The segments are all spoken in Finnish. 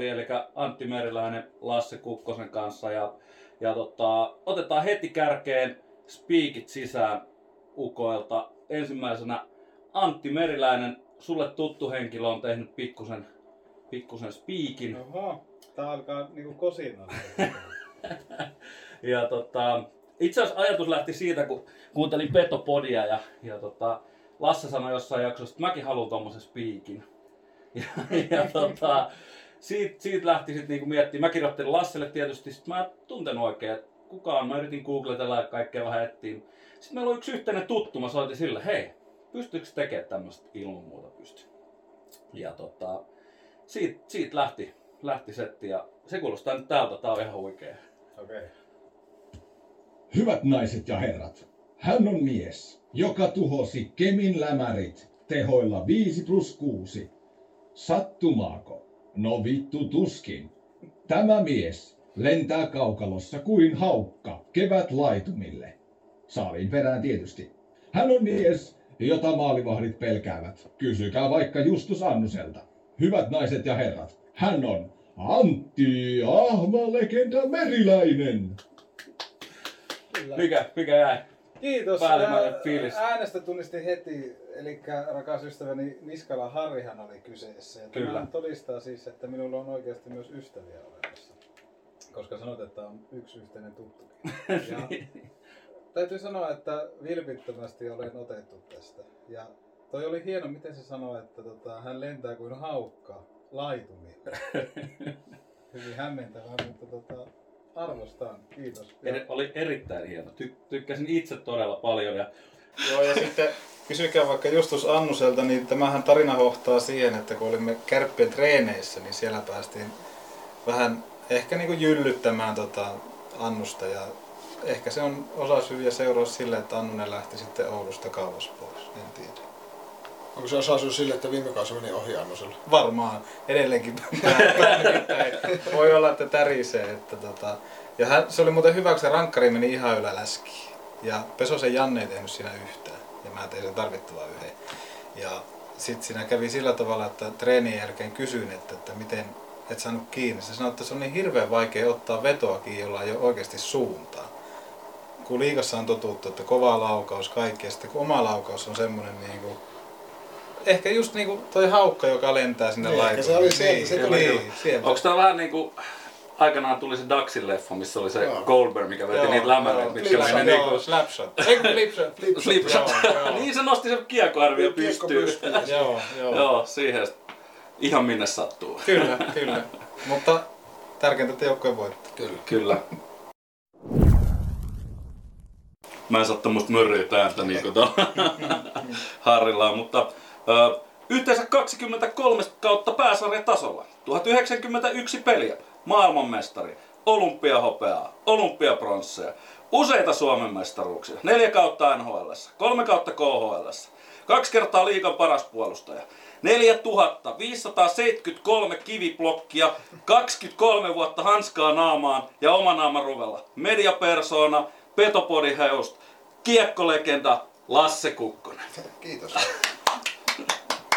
Petopodi, eli Antti Meriläinen Lasse Kukkosen kanssa. Ja, ja tota, otetaan heti kärkeen Speakit sisään ukoilta. Ensimmäisenä Antti Meriläinen, sulle tuttu henkilö on tehnyt pikkusen, pikkusen Speakin. Oho, tää alkaa niinku kosina. ja tota, itse asiassa ajatus lähti siitä, kun kuuntelin Petopodia ja, ja tota, Lasse sanoi jossain jaksossa, että mäkin haluan tommosen spiikin. Ja, ja tota, siitä, siitä lähti sitten niinku miettimään. Mä kirjoittelin Lasselle tietysti, sit mä en tuntenut oikein, että kuka on. Mä yritin googletella ja kaikkea vähän etsiä. Sitten meillä oli yksi yhteinen tuttu, mä soitin sille, hei, pystyykö tekemään tämmöistä ilman muuta pysty. Ja tota, siitä, siitä lähti, lähti setti ja se kuulostaa nyt täältä, tää on ihan huikea. Okei. Okay. Hyvät naiset ja herrat, hän on mies, joka tuhosi Kemin lämärit tehoilla 5 plus 6. Sattumaako? No vittu tuskin. Tämä mies lentää kaukalossa kuin haukka kevät laitumille. Saaliin perään tietysti. Hän on mies, jota maalivahdit pelkäävät. Kysykää vaikka Justus Annuselta. Hyvät naiset ja herrat, hän on Antti Ahma Legenda Meriläinen. Mikä, mikä jäi? Kiitos. Päällimmäinen Ää, fiilis. Äänestä tunnistin heti, eli rakas ystäväni Niskala Harrihan oli kyseessä. Ja Kyllä. Tämä todistaa siis, että minulla on oikeasti myös ystäviä olemassa. Koska sanot, että on yksi yhteinen tuttukin. Ja täytyy sanoa, että vilpittömästi olen otettu tästä. Ja toi oli hieno, miten se sanoi, että tota, hän lentää kuin haukka laitumille. Hyvin hämmentävää, mutta tota, arvostan. Kiitos. Eri, oli erittäin hieno. Ty, tykkäsin itse todella paljon. Ja Joo, ja sitten kysykää vaikka Justus Annuselta, niin tämähän tarina hohtaa siihen, että kun olimme kärppien treeneissä, niin siellä päästiin vähän ehkä niin kuin jyllyttämään tota Annusta ja ehkä se on osa syy ja seuraus sille, että Annunen lähti sitten Oulusta kauas pois, en tiedä. Onko se osa sille, että viime kausi meni ohi Annosella? Varmaan edelleenkin voi olla, että tärisee. Että tota, ja hän, se oli muuten hyvä, kun se rankkari meni ihan yläläskiin. Ja Pesosen Janne ei tehnyt siinä yhtään. Ja mä tein sen tarvittavan yhden. Ja sitten siinä kävi sillä tavalla, että treenin jälkeen kysyin, että, että miten et saanut kiinni. Se sanoi, että se on niin hirveän vaikea ottaa vetoa kiinni, jolla ei ole oikeasti suuntaa. Kun liikassa on totuttu, että kova laukaus, kaikki, ja sitten kun oma laukaus on semmoinen niin kuin, ehkä just niinku toi haukka, joka lentää sinne Niin, laituun. se oli sieltä, se tuli. niin, sieltä. onko tää vähän niinku aikanaan tuli se Daxin leffa, missä oli se Joo. Goldberg, mikä veti Joo, niitä lämäreitä, joo, mitkä flipshot, meni niinku slapshot. Ei kun flipshot. Flipshot. flipshot. Joo, joo. niin se nosti sen kiekkoarvio Kiekko pystyyn. pystyyn. Joo, joo. Joo, siihen ihan minne sattuu. Kyllä, kyllä. Mutta tärkeintä, että joukkue voittaa. Kyllä. Kyllä. Mä en saa tämmöstä mörriä ääntä niin kuin Harrillaan, mutta ö, yhteensä 23 kautta pääsarjatasolla. 1091 peliä, maailmanmestari, olympiahopeaa, olympiapronsseja, useita Suomen mestaruuksia, neljä kautta NHL, kolme kautta KHL, kaksi kertaa liigan paras puolustaja, 4573 kiviblokkia, 23 vuotta hanskaa naamaan ja oma naama ruvella. Mediapersona, Petopodi Heust, kiekkolegenda Lasse Kukkonen. Kiitos.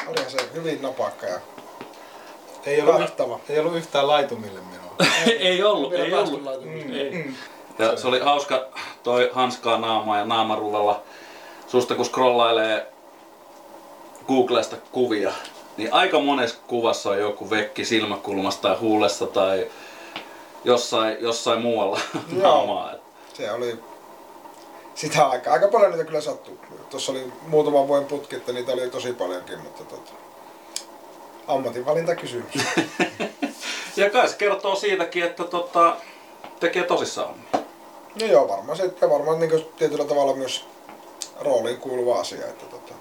Olihan se hyvin napakka ja Ei ollut, kattava. ei ollut yhtään laitumille minua. ei ollut, Vielä ei ollut. laitumille. Ei. Ja se oli hauska toi hanskaa naamaa ja naamaruvella. Susta kun scrollailee Googlesta kuvia, niin aika monessa kuvassa on joku vekki silmäkulmassa tai huulessa tai jossain, jossain muualla Joo. naamaa. Se oli sitä aikaa. Aika paljon niitä kyllä sattuu. Tuossa oli muutaman vuoden putki, että niitä oli tosi paljonkin, mutta tota, ammatinvalinta kysymys. Ja kai se kertoo siitäkin, että tota, tekee tosissaan hommia. No joo, varmaan se, ja varmaan niin tietyllä tavalla myös rooliin kuuluva asia, että tota,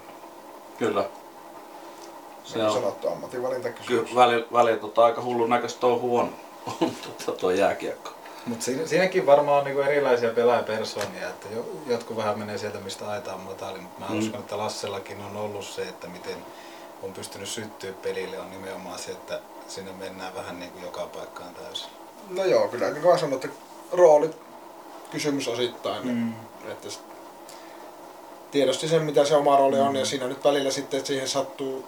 Kyllä. se on sanottu ammatinvalinta kysymys. kyllä välillä, välillä tota, aika hullun näköistä touhu on, on tota, tuo jääkiekko. Mutta siinä, siinäkin varmaan on niinku erilaisia pelaajapersoonia, että jo, jotkut vähän menee sieltä, mistä aita on matali, mutta mä Mm. mm. uskon, että Lassellakin on ollut se, että miten on pystynyt syttyä pelille, on nimenomaan se, että sinne mennään vähän niin kuin joka paikkaan täysin. No joo, kyllä niin kuin sanoin, että rooli kysymys osittain. Mm. Että tiedosti sen, mitä se oma rooli on, ja siinä nyt välillä sitten, että siihen sattuu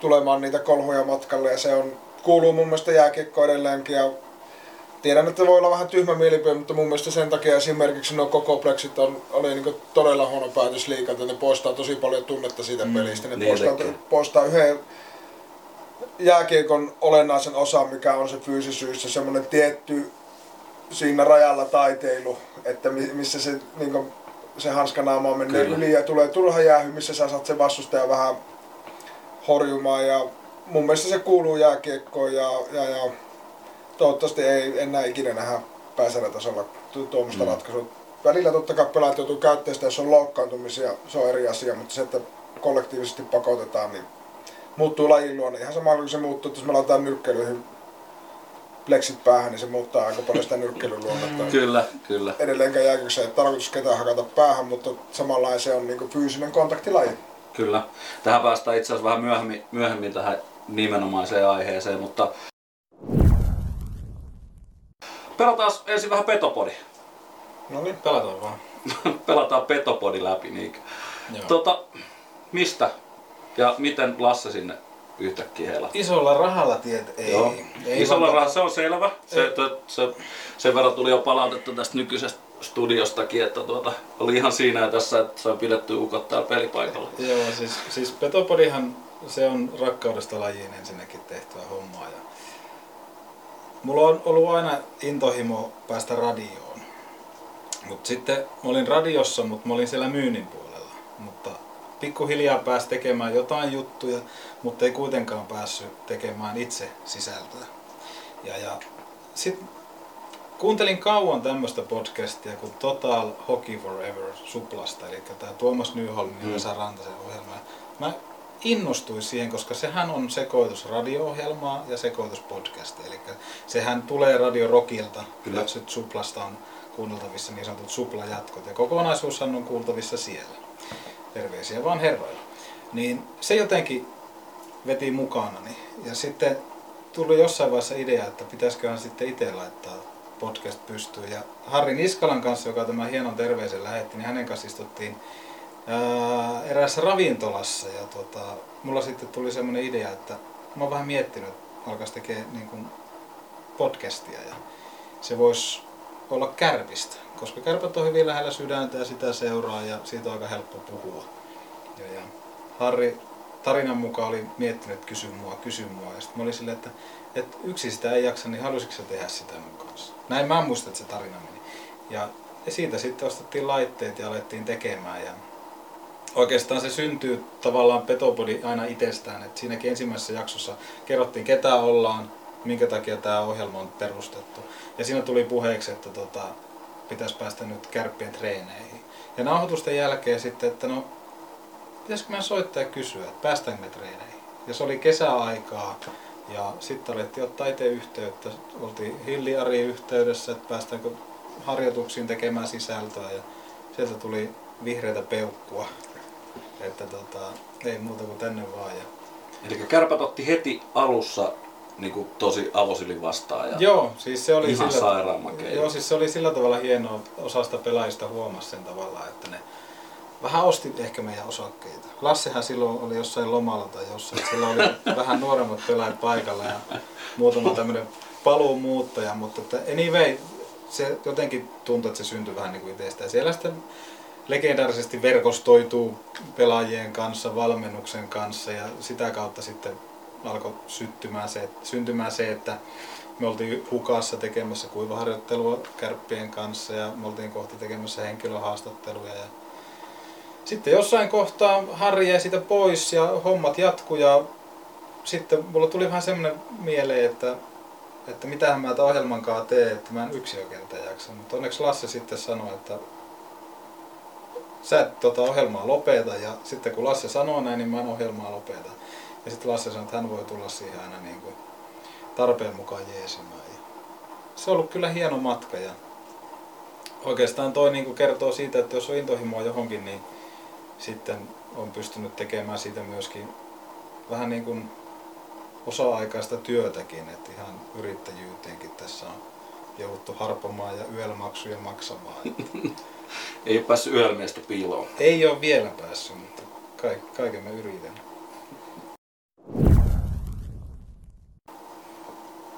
tulemaan niitä kolhuja matkalle ja se on, kuuluu mun mielestä jääkiekko edelleenkin ja tiedän, että voi olla vähän tyhmä mielipide, mutta mun mielestä sen takia esimerkiksi nuo koko plexit on, oli niin todella huono päätös liikalta. Ne poistaa tosi paljon tunnetta siitä mm, pelistä. Ne niin poistaa, poistaa yhden jääkiekon olennaisen osan, mikä on se fyysisyys ja semmoinen tietty siinä rajalla taiteilu, että mi- missä se, niin kuin, se hanskanaama menee Kyllä. yli ja tulee turha jäähy, missä sä saat sen vastustajan vähän horjumaan ja mun mielestä se kuuluu jääkiekkoon ja, ja, ja toivottavasti ei enää ikinä nähdä pääsarjatasolla tu- tuommoista mm. ratkaisua. Välillä totta kai pelaajat joutuu käyttämään sitä, jos on loukkaantumisia, se on eri asia, mutta se, että kollektiivisesti pakotetaan, niin muuttuu lajin luonne. Ihan sama kuin se muuttuu, että jos me laitetaan nyrkkeilyihin pleksit päähän, niin se muuttaa aika paljon sitä nyrkkeilyn luonnetta. Kyllä, kyllä. Edelleenkään jääkössä ei tarkoitus ketään hakata päähän, mutta samalla se on niin fyysinen kontaktilaji. Kyllä. Tähän päästään itse asiassa vähän myöhemmin, myöhemmin tähän nimenomaiseen aiheeseen, mutta pelataan ensin vähän Petopodi. No niin, pelataan vaan. pelataan Petopodi läpi, niinkö? Joo. Tota, mistä ja miten Lasse sinne yhtäkkiä heilahti? Isolla rahalla tiet ei. Joo. ei Isolla vaan- rahalla se on selvä. Se, se, se, sen verran tuli jo palautetta tästä nykyisestä studiostakin, että tuota, oli ihan siinä ja tässä, että saa pidetty ukot täällä pelipaikalla. Joo, siis, siis Petopodihan se on rakkaudesta lajiin ensinnäkin tehtyä hommaa. Ja mulla on ollut aina intohimo päästä radioon. Mutta sitten mä olin radiossa, mutta mä olin siellä myynnin puolella. Mutta pikkuhiljaa pääsi tekemään jotain juttuja, mutta ei kuitenkaan päässyt tekemään itse sisältöä. Ja, ja sitten kuuntelin kauan tämmöistä podcastia kuin Total Hockey Forever Suplasta, eli tämä Tuomas Nyholmin ja Mm. Vesa Rantasen ohjelma. Mä innostuin siihen, koska sehän on sekoitus radio-ohjelmaa ja sekoitus podcastia. Eli sehän tulee Radio Rockilta, Kyllä. sit Suplasta on kuunneltavissa niin sanotut suplajatkot. Ja kokonaisuushan on kuultavissa siellä. Terveisiä vaan herroille. Niin se jotenkin veti mukanani. Ja sitten tuli jossain vaiheessa idea, että pitäisiköhän sitten itse laittaa podcast pystyyn. Ja Harri Niskalan kanssa, joka tämän hienon terveisen lähetti, niin hänen kanssa istuttiin ää, eräässä ravintolassa. Ja tota, mulla sitten tuli semmoinen idea, että mä oon vähän miettinyt, että alkaisi tekemään niin kuin podcastia. Ja se voisi olla kärpistä, koska kärpät on hyvin lähellä sydäntä ja sitä seuraa ja siitä on aika helppo puhua. Ja, ja Harri tarinan mukaan oli miettinyt, että kysy mua, kysy mua. Ja sitten mä olin silleen, että, että yksi sitä ei jaksa, niin halusitko sä tehdä sitä mun kanssa? Näin mä muistan, että se tarina meni. Ja, ja siitä sitten ostettiin laitteet ja alettiin tekemään. Ja oikeastaan se syntyy tavallaan Petopodi aina itsestään. Et siinäkin ensimmäisessä jaksossa kerrottiin ketä ollaan, minkä takia tämä ohjelma on perustettu. Ja siinä tuli puheeksi, että tota, pitäisi päästä nyt kärppien treeneihin. Ja nauhoitusten jälkeen sitten, että no pitäisikö mä soittaa ja kysyä, että päästäänkö me treeneihin. Ja se oli kesäaikaa ja sitten alettiin ottaa itse yhteyttä. Oltiin Hilli Ari yhteydessä, että päästäänkö harjoituksiin tekemään sisältöä ja sieltä tuli vihreitä peukkua. Että tota, ei muuta kuin tänne vaan. Ja Eli kärpät otti heti alussa niin kuin tosi avosilin vastaan. Ja Joo, siis se oli Ihan sillä, Joo, siis se oli sillä tavalla hienoa, osasta pelaajista huomasi sen tavallaan, että ne vähän osti ehkä meidän osakkeita. Lassehan silloin oli jossain lomalla tai jossain, sillä oli vähän nuoremmat pelaajat paikalla ja muutama tämmöinen paluumuuttaja, mutta että anyway, se jotenkin tuntui, että se syntyi vähän niin kuin itsestä. Ja siellä sitten legendaarisesti verkostoituu pelaajien kanssa, valmennuksen kanssa ja sitä kautta sitten alkoi syttymään se, syntymään se, että me oltiin hukassa tekemässä kuivaharjoittelua kärppien kanssa ja me oltiin kohta tekemässä henkilöhaastatteluja. Ja sitten jossain kohtaa Harri jäi siitä pois ja hommat jatkuu ja sitten mulla tuli vähän semmoinen mieleen, että, että mitähän mä tämän ohjelman kanssa teen, että mä en yksin oikein jaksa. Mutta onneksi Lasse sitten sanoi, että sä et tota ohjelmaa lopeta ja sitten kun Lasse sanoo näin, niin mä en ohjelmaa lopeta. Ja sitten Lasse sanoi, että hän voi tulla siihen aina niin kuin tarpeen mukaan jeesimään. Ja se on ollut kyllä hieno matka ja oikeastaan toi niin kuin kertoo siitä, että jos on intohimoa johonkin, niin sitten on pystynyt tekemään siitä myöskin vähän niin kuin osa-aikaista työtäkin, että ihan yrittäjyyteenkin tässä on jouduttu harpomaan ja yölmaksuja maksamaan ei ole päässyt yöllä piiloon. Ei ole vielä päässyt, mutta kaiken mä yritän.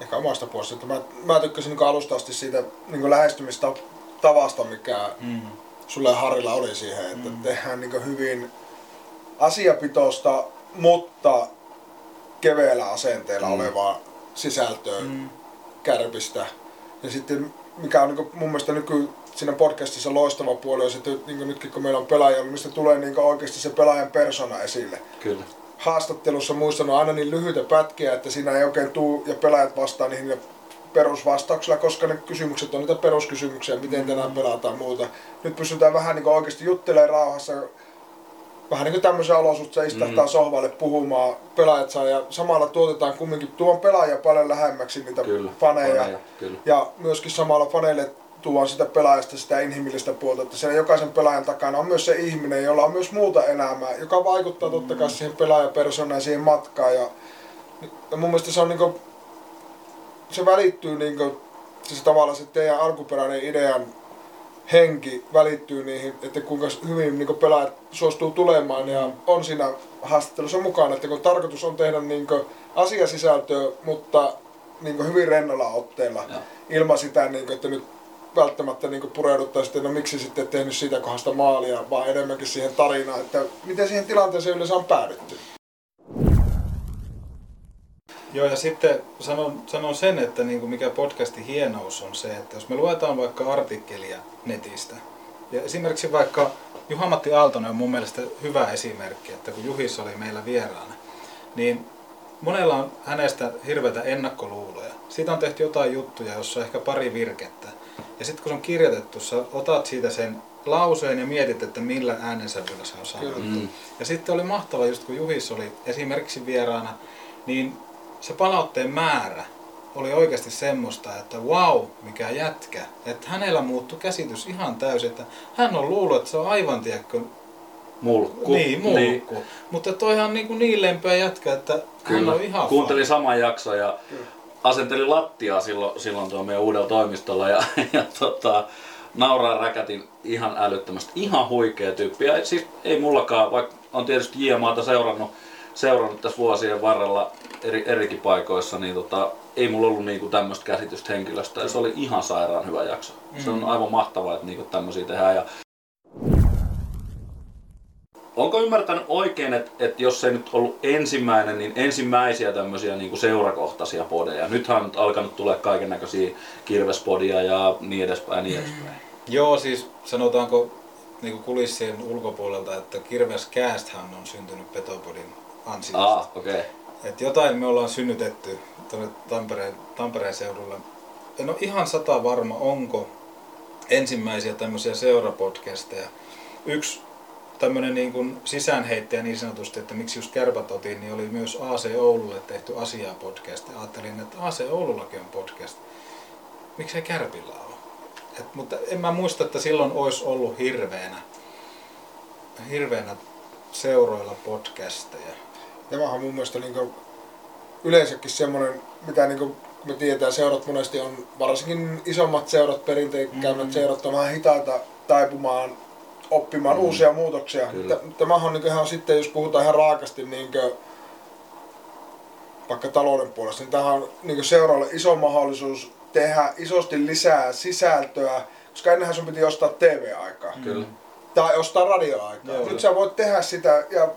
Ehkä omasta puolesta, että mä, mä tykkäsin niin alusta asti siitä niin lähestymistavasta, mikä mm. sulle ja Harilla oli siihen, että mm. tehdään niin hyvin asiapitoista, mutta keveellä asenteella mm. olevaa sisältöä mm. kärpistä. Ja sitten mikä on niin mun mielestä nyky, siinä podcastissa loistava puoli on sitten niin nytkin kun meillä on pelaajia, mistä tulee niin oikeasti se pelaajan persona esille. Kyllä. Haastattelussa muistanut aina niin lyhyitä pätkiä, että siinä ei oikein tuu ja pelaajat vastaa niihin perusvastauksilla, koska ne kysymykset on niitä peruskysymyksiä, miten tänään pelataan muuta. Nyt pystytään vähän niin oikeasti juttelemaan rauhassa, vähän niin kuin tämmöisen olosuhteessa istahtaa Mm. mm. sohvalle puhumaan, pelaajat saa ja samalla tuotetaan kumminkin tuon pelaajia paljon lähemmäksi niitä Kyllä. faneja. Faneja, Kyllä. Ja myöskin samalla faneille tuodaan sitä pelaajasta sitä inhimillistä puolta, että siellä jokaisen pelaajan takana on myös se ihminen, jolla on myös muuta elämää, joka vaikuttaa totta kai siihen pelaajapersonaan ja siihen matkaan. Ja, ja mun mielestä se on niinku, se välittyy niinku, siis tavallaan se teidän alkuperäinen idean henki välittyy niihin, että kuinka hyvin niin pelaajat suostuu tulemaan ja on siinä haastattelussa mukana, että kun tarkoitus on tehdä niin asiasisältöä, mutta niin hyvin rennolla otteella Joo. ilman sitä, niin kuin, että nyt välttämättä niin pureuduttaisiin, että no miksi sitten tehnyt siitä kohdasta maalia, vaan enemmänkin siihen tarinaan, että miten siihen tilanteeseen yleensä on päädytty. Joo, ja sitten sanon, sanon sen, että niin kuin mikä podcastin hienous on se, että jos me luetaan vaikka artikkelia netistä, ja esimerkiksi vaikka Juha-Matti Aaltonen on mun mielestä hyvä esimerkki, että kun Juhis oli meillä vieraana, niin monella on hänestä hirveitä ennakkoluuloja. Siitä on tehty jotain juttuja, jossa on ehkä pari virkettä. Ja sitten kun se on kirjoitettu, sä otat siitä sen lauseen ja mietit, että millä äänensävyllä se on sanottu. Mm. Ja sitten oli mahtava, just kun Juhis oli esimerkiksi vieraana, niin se palautteen määrä oli oikeasti semmoista, että wow, mikä jätkä. Että hänellä muuttui käsitys ihan täysin, että hän on luullut, että se on aivan, tiedätkö, Mulkku. niin, mulkku. Mutta toihan on niin, kuin niin lempeä jätkä, että hän Kyllä. on ihan Kuuntelin fine. saman jakson ja asentelin lattiaa silloin, silloin tuo meidän uudella toimistolla ja, ja tota, nauraa räkätin ihan älyttömästi. Ihan huikea tyyppi. Ja siis ei mullakaan, vaikka on tietysti JMAta seurannut, seurannut tässä vuosien varrella eri, erikin paikoissa, niin tota, ei mulla ollut niinku tämmöistä käsitystä henkilöstä ja se oli ihan sairaan hyvä jakso. Se on Mm. aivan mahtavaa, että niinku tämmöisiä tehdään. Ja Onko ymmärtänyt oikein, että, että jos se ei nyt ollut ensimmäinen, niin ensimmäisiä tämmöisiä niin kuin seurakohtaisia podeja. Nythän on nyt alkanut tulla kaiken näköisiä kirvespodia ja niin edespäin ja niin edespäin. Joo, siis sanotaanko niin kuin kulissien ulkopuolelta, että Kirves Casthan on syntynyt Petopodin ansiosta. Ah, okei. Okay. Et jotain me ollaan synnytetty tuonne Tampereen, Tampereen seudulle. En ole ihan sata varma, onko ensimmäisiä tämmöisiä seurapodcasteja. Yksi tämmöinen niin kuin sisäänheittäjä niin sanotusti, että miksi just kärpät otin, niin oli myös AC Oululle tehty asiaa podcast. Ja ajattelin, että AC Oulullakin on podcast. Miksei kärpillä ole? Et, mutta en mä muista, että silloin olisi ollut hirveänä, hirveänä seuroilla podcasteja. Tämähän on mun mielestä niin yleensäkin semmoinen, mitä niin kuin me tiedetään, seurat monesti on, varsinkin isommat seurat, perinteikkäämmät Mm. seurat on vähän hitaita taipumaan, oppimaan Mm. uusia muutoksia. Kyllä. Tä- Tämähän on niin ihan sitten, jos puhutaan ihan raakasti niin kuin, vaikka talouden puolesta, niin tämähän on niin seuraavalle iso mahdollisuus tehdä isosti lisää sisältöä, koska ennenhän sun piti ostaa TV-aikaa Kyllä. tai ostaa radioaikaa. Joo. Nyt sä voit tehdä sitä ja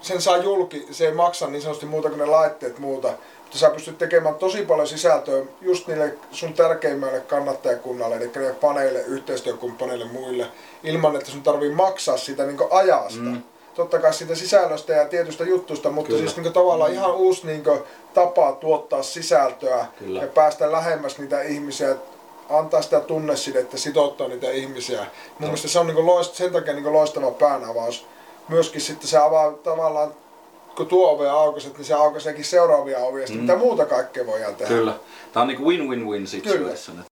sen saa julki, se ei maksa niin sanotusti muuta kuin ne laitteet muuta. Mutta sä pystyt tekemään tosi paljon sisältöä just niille sun tärkeimmälle kannattajakunnalle, eli ne paneille, yhteistyökumppaneille muille, ilman että sun tarvii maksaa sitä niin ajasta. Mm. Mm. Totta kai siitä sisällöstä ja tietystä juttusta, mutta Kyllä. siis niin tavallaan ihan uusi niin tapa tuottaa sisältöä Kyllä. ja päästä lähemmäs niitä ihmisiä, antaa sitä tunnesidettä, sitouttaa niitä ihmisiä. Mun mielestä se on niin loist, sen takia niin loistava päänavaus. Myöskin sitten se avaa tavallaan, kun tuo ove aukaset, niin se aukaiseekin seuraavia ovia, mm. Mitä muuta kaikkea voidaan tehdä. Kyllä. Tämä on niinku win-win-win situation.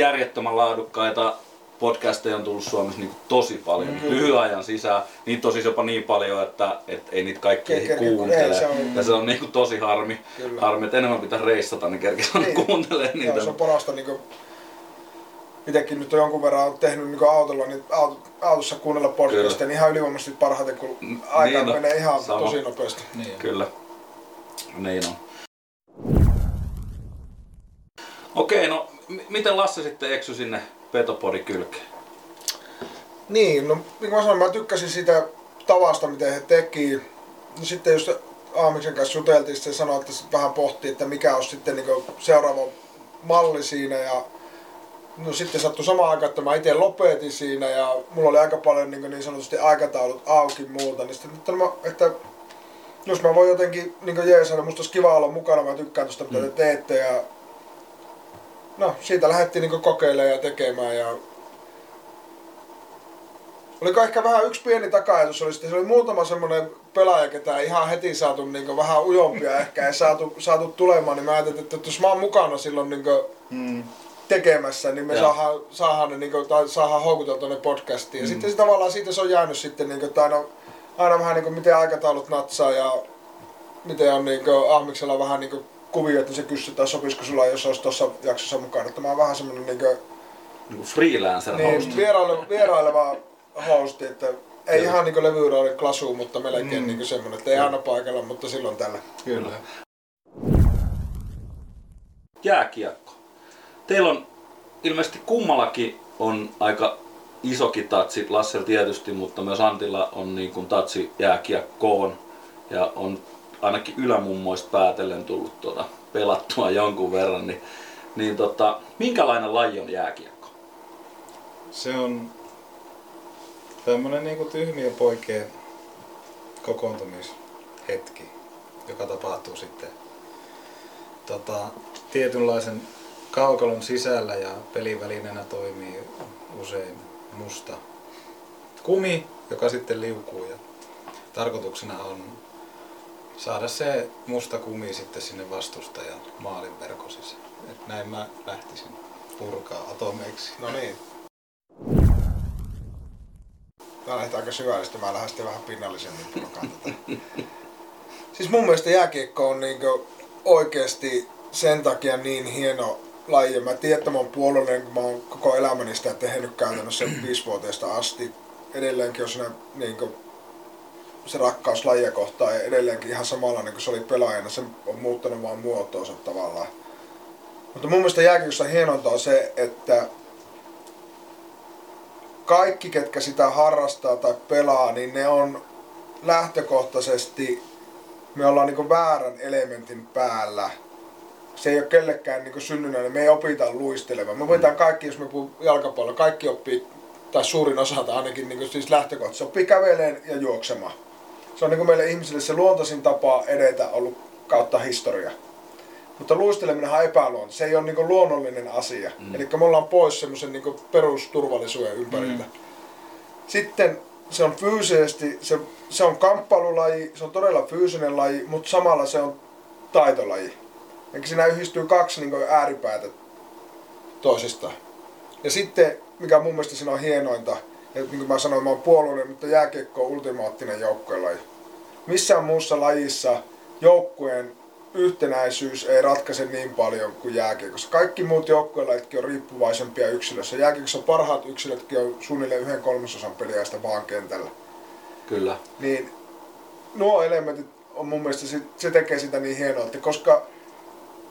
Järjettömän laadukkaita podcasteja on tullut Suomessa niinku tosi paljon Mm. mm. lyhyen ajan sisään. Niitä on siis jopa niin paljon, että, että ei niitä kaikkia Ei kerkeä- kuuntele. ei, se on- ja se on niinku tosi harmi. Kyllä. Harmi, että enemmän pitää reissata, niin kerkeä Niin. kuuntelee niitä. Joo, se on parasta niin itsekin nyt on jonkun verran tehnyt niin autolla, niin autossa kuunnella podcastia, niin ihan ylivoimaisesti parhaiten, kun aika niin menee ihan sama. tosi nopeasti. Niin. Kyllä. Niin on. Okei, no m- miten Lasse sitten eksy sinne Petopodi kylkeen? Niin, no niin kuin mä sanoin, mä tykkäsin sitä tavasta, miten he teki. No sitten just Aamiksen kanssa juteltiin, se sanoi, että vähän pohti, että mikä on sitten niin seuraava malli siinä ja no sitten sattui samaan aikaan, että mä itse lopetin siinä ja mulla oli aika paljon niin, niin sanotusti aikataulut auki muuta. Niin sitten, että, mä, että jos mä voin jotenkin niin jeesana, musta olisi kiva olla mukana, mä tykkään tuosta mitä te teette. Ja no siitä lähdettiin niin kokeilemaan ja tekemään ja Oliko ehkä vähän yksi pieni takajatus, oli sitten, se oli muutama semmoinen pelaaja, ketä ei ihan heti saatu niin vähän ujompia ehkä ei saatu, saatu tulemaan, niin mä ajattelin, että jos mä oon mukana silloin niin Mm. Tekemässä, niin me saadaan, saadaan, ne, niin kuin, tai saadaan houkuteltua ne podcastiin. Ja sitten se, tavallaan siitä se on jäänyt sitten, niin kuin, että aina, aina vähän niin kuin, miten aikataulut natsaa ja miten on niin kuin, Ahmiksella vähän niin kuin, kuvio, että se kysytään, sopisiko sulla, jos olisi tuossa jaksossa mukana. Että mä oon vähän semmoinen niin kuin, Niin kuin freelancer niin, host. vieraileva, vieraileva hosti, että ei Kyllä. ihan niinku levyyraarin klasu, mutta melkein Mm. niinku semmonen, että ei aina paikalla, mutta silloin tällä. Kyllä. Jääkiekko. Teillä on ilmeisesti kummallakin on aika isokin tatsi, Lassella tietysti, mutta myös Antilla on niin kuin tatsi jääkiekkoon. Ja on ainakin ylämummoista päätellen tullut tuota pelattua jonkun verran. Niin, niin tota, minkälainen laji on jääkiekko? Se on tämmönen niinku tyhmien poikien kokoontumishetki, joka tapahtuu sitten tota, tietynlaisen kaukalon sisällä ja pelivälineenä toimii usein musta kumi, joka sitten liukuu ja tarkoituksena on saada se musta kumi sitten sinne vastustajan maalin verkon sisään. Et näin mä lähtisin purkaa atomeiksi. No niin. Tää lähti aika syvällistä, mä lähden sitten vähän pinnallisemmin purkaan tätä. Siis mun mielestä jääkiekko on niinku oikeesti sen takia niin hieno laji. Mä tiedän, että mä oon puolueellinen, kun mä oon koko elämäni sitä tehnyt käytännössä viisivuotiaasta asti. Edelleenkin on siinä niinku se rakkaus lajia kohtaan ja edelleenkin ihan samanlainen kuin se oli pelaajana. Se on muuttanut vaan muotoonsa tavallaan. Mutta mun mielestä jääkiekossa hienointa on se, että kaikki, ketkä sitä harrastaa tai pelaa, niin ne on lähtökohtaisesti, me ollaan niinku väärän elementin päällä. Se ei ole kellekään niinku synnynnäinen, me ei opita luistelemaan. Me voidaan kaikki, jos me puhuu jalkapallo, kaikki oppii, tai suurin osalta ainakin niinku siis lähtökohtaisesti, oppii käveleen ja juoksemaan. Se on niinku meille ihmisille se luontaisin tapa edetä ollut kautta historia. Mutta luisteleminen on epäluonto. Se ei ole niinku luonnollinen asia. Mm. Eli me ollaan pois semmoisen niinku perusturvallisuuden ympäriltä. Mm. Sitten se on fyysisesti, se, se on kamppailulaji, se on todella fyysinen laji, mutta samalla se on taitolaji. Eli siinä yhdistyy kaksi niinku ääripäätä toisistaan. Ja sitten, mikä mun mielestä siinä on hienointa, ja niin kuin mä sanoin, mä oon puolueellinen, mutta jääkiekko on ultimaattinen joukkuelaji. Missään muussa lajissa joukkueen yhtenäisyys ei ratkaise niin paljon kuin jääkiekossa. Kaikki muut joukkuelajitkin on riippuvaisempia yksilössä. Jääkiekossa parhaat yksilötkin on suunnilleen yhden kolmasosan peliäistä vaan kentällä. Kyllä. Niin nuo elementit on mun mielestä, se, se tekee sitä niin hienoa, että koska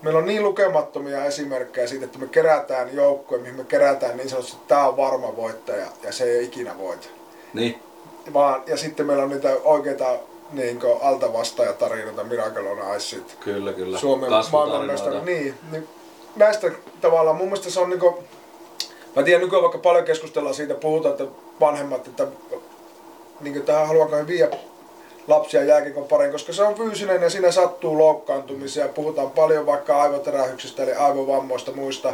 meillä on niin lukemattomia esimerkkejä siitä, että me kerätään joukkue, mihin me kerätään niin sanotusti, että tämä on varma voittaja ja se ei ikinä voita. Niin, Vaan, ja sitten meillä on niitä oikeita niin altavastaajatarinoita, Miracle on Ice, kyllä, kyllä. Suomen maailmanmestari. Niin, niin, näistä tavallaan mun mielestä se on niinku, mä tiedän nykyään vaikka paljon keskustellaan siitä, puhutaan, että vanhemmat, että niin tähän haluanko he viedä lapsia jääkiekon pariin, koska se on fyysinen ja siinä sattuu loukkaantumisia. Puhutaan paljon vaikka aivoterähyksistä eli aivovammoista muista.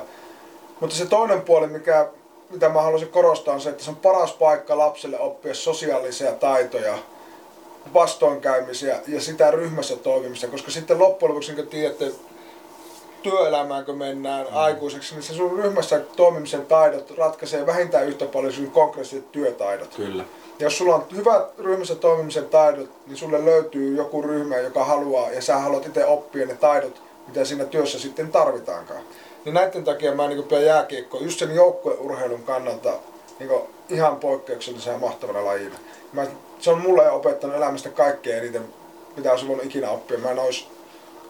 Mutta se toinen puoli, mikä, mitä mä haluaisin korostaa, on se, että se on paras paikka lapselle oppia sosiaalisia taitoja, vastoinkäymisiä ja sitä ryhmässä toimimista, koska sitten loppujen lopuksi, niin kuin tiedätte, työelämään kun mennään mm. aikuiseksi, niin se sun ryhmässä toimimisen taidot ratkaisee vähintään yhtä paljon sun konkreettiset työtaidot. Kyllä. Ja jos sulla on hyvät ryhmässä toimimisen taidot, niin sulle löytyy joku ryhmä, joka haluaa, ja sä haluat itse oppia ne taidot, mitä siinä työssä sitten tarvitaankaan. Niin näiden takia mä niin pidän jääkiekkoa just sen joukkueurheilun kannalta niin ihan poikkeuksellisen ja mahtavana lajina. Mä, se on mulle opettanut elämästä kaikkea eniten, mitä olisi voinut ikinä oppia. Mä en olisi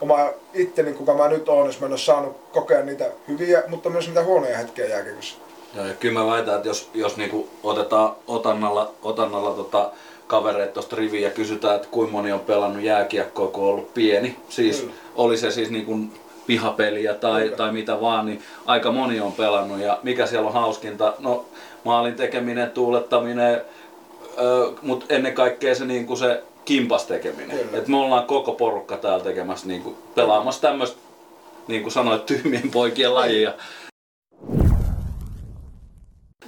oma itteni, kuka mä nyt oon, jos mä en ole saanut kokea niitä hyviä, mutta myös niitä huonoja hetkiä jääkiekossa. Joo, ja kyllä mä väitän, että jos, jos niinku otetaan otannalla, otannalla tota, kavereet tuosta riviä ja kysytään, että kuinka moni on pelannut jääkiekkoa, kun on ollut pieni. Siis Kyllä. oli se siis niinku pihapeliä tai, Kyllä. tai mitä vaan, niin aika moni on pelannut. Ja mikä siellä on hauskinta? No maalin tekeminen, tuulettaminen, mutta ennen kaikkea se, niinku se kimpas tekeminen. Kyllä. Et me ollaan koko porukka täällä tekemässä, niinku, pelaamassa tämmöistä, niin kuin sanoit, tyhmien poikien lajia.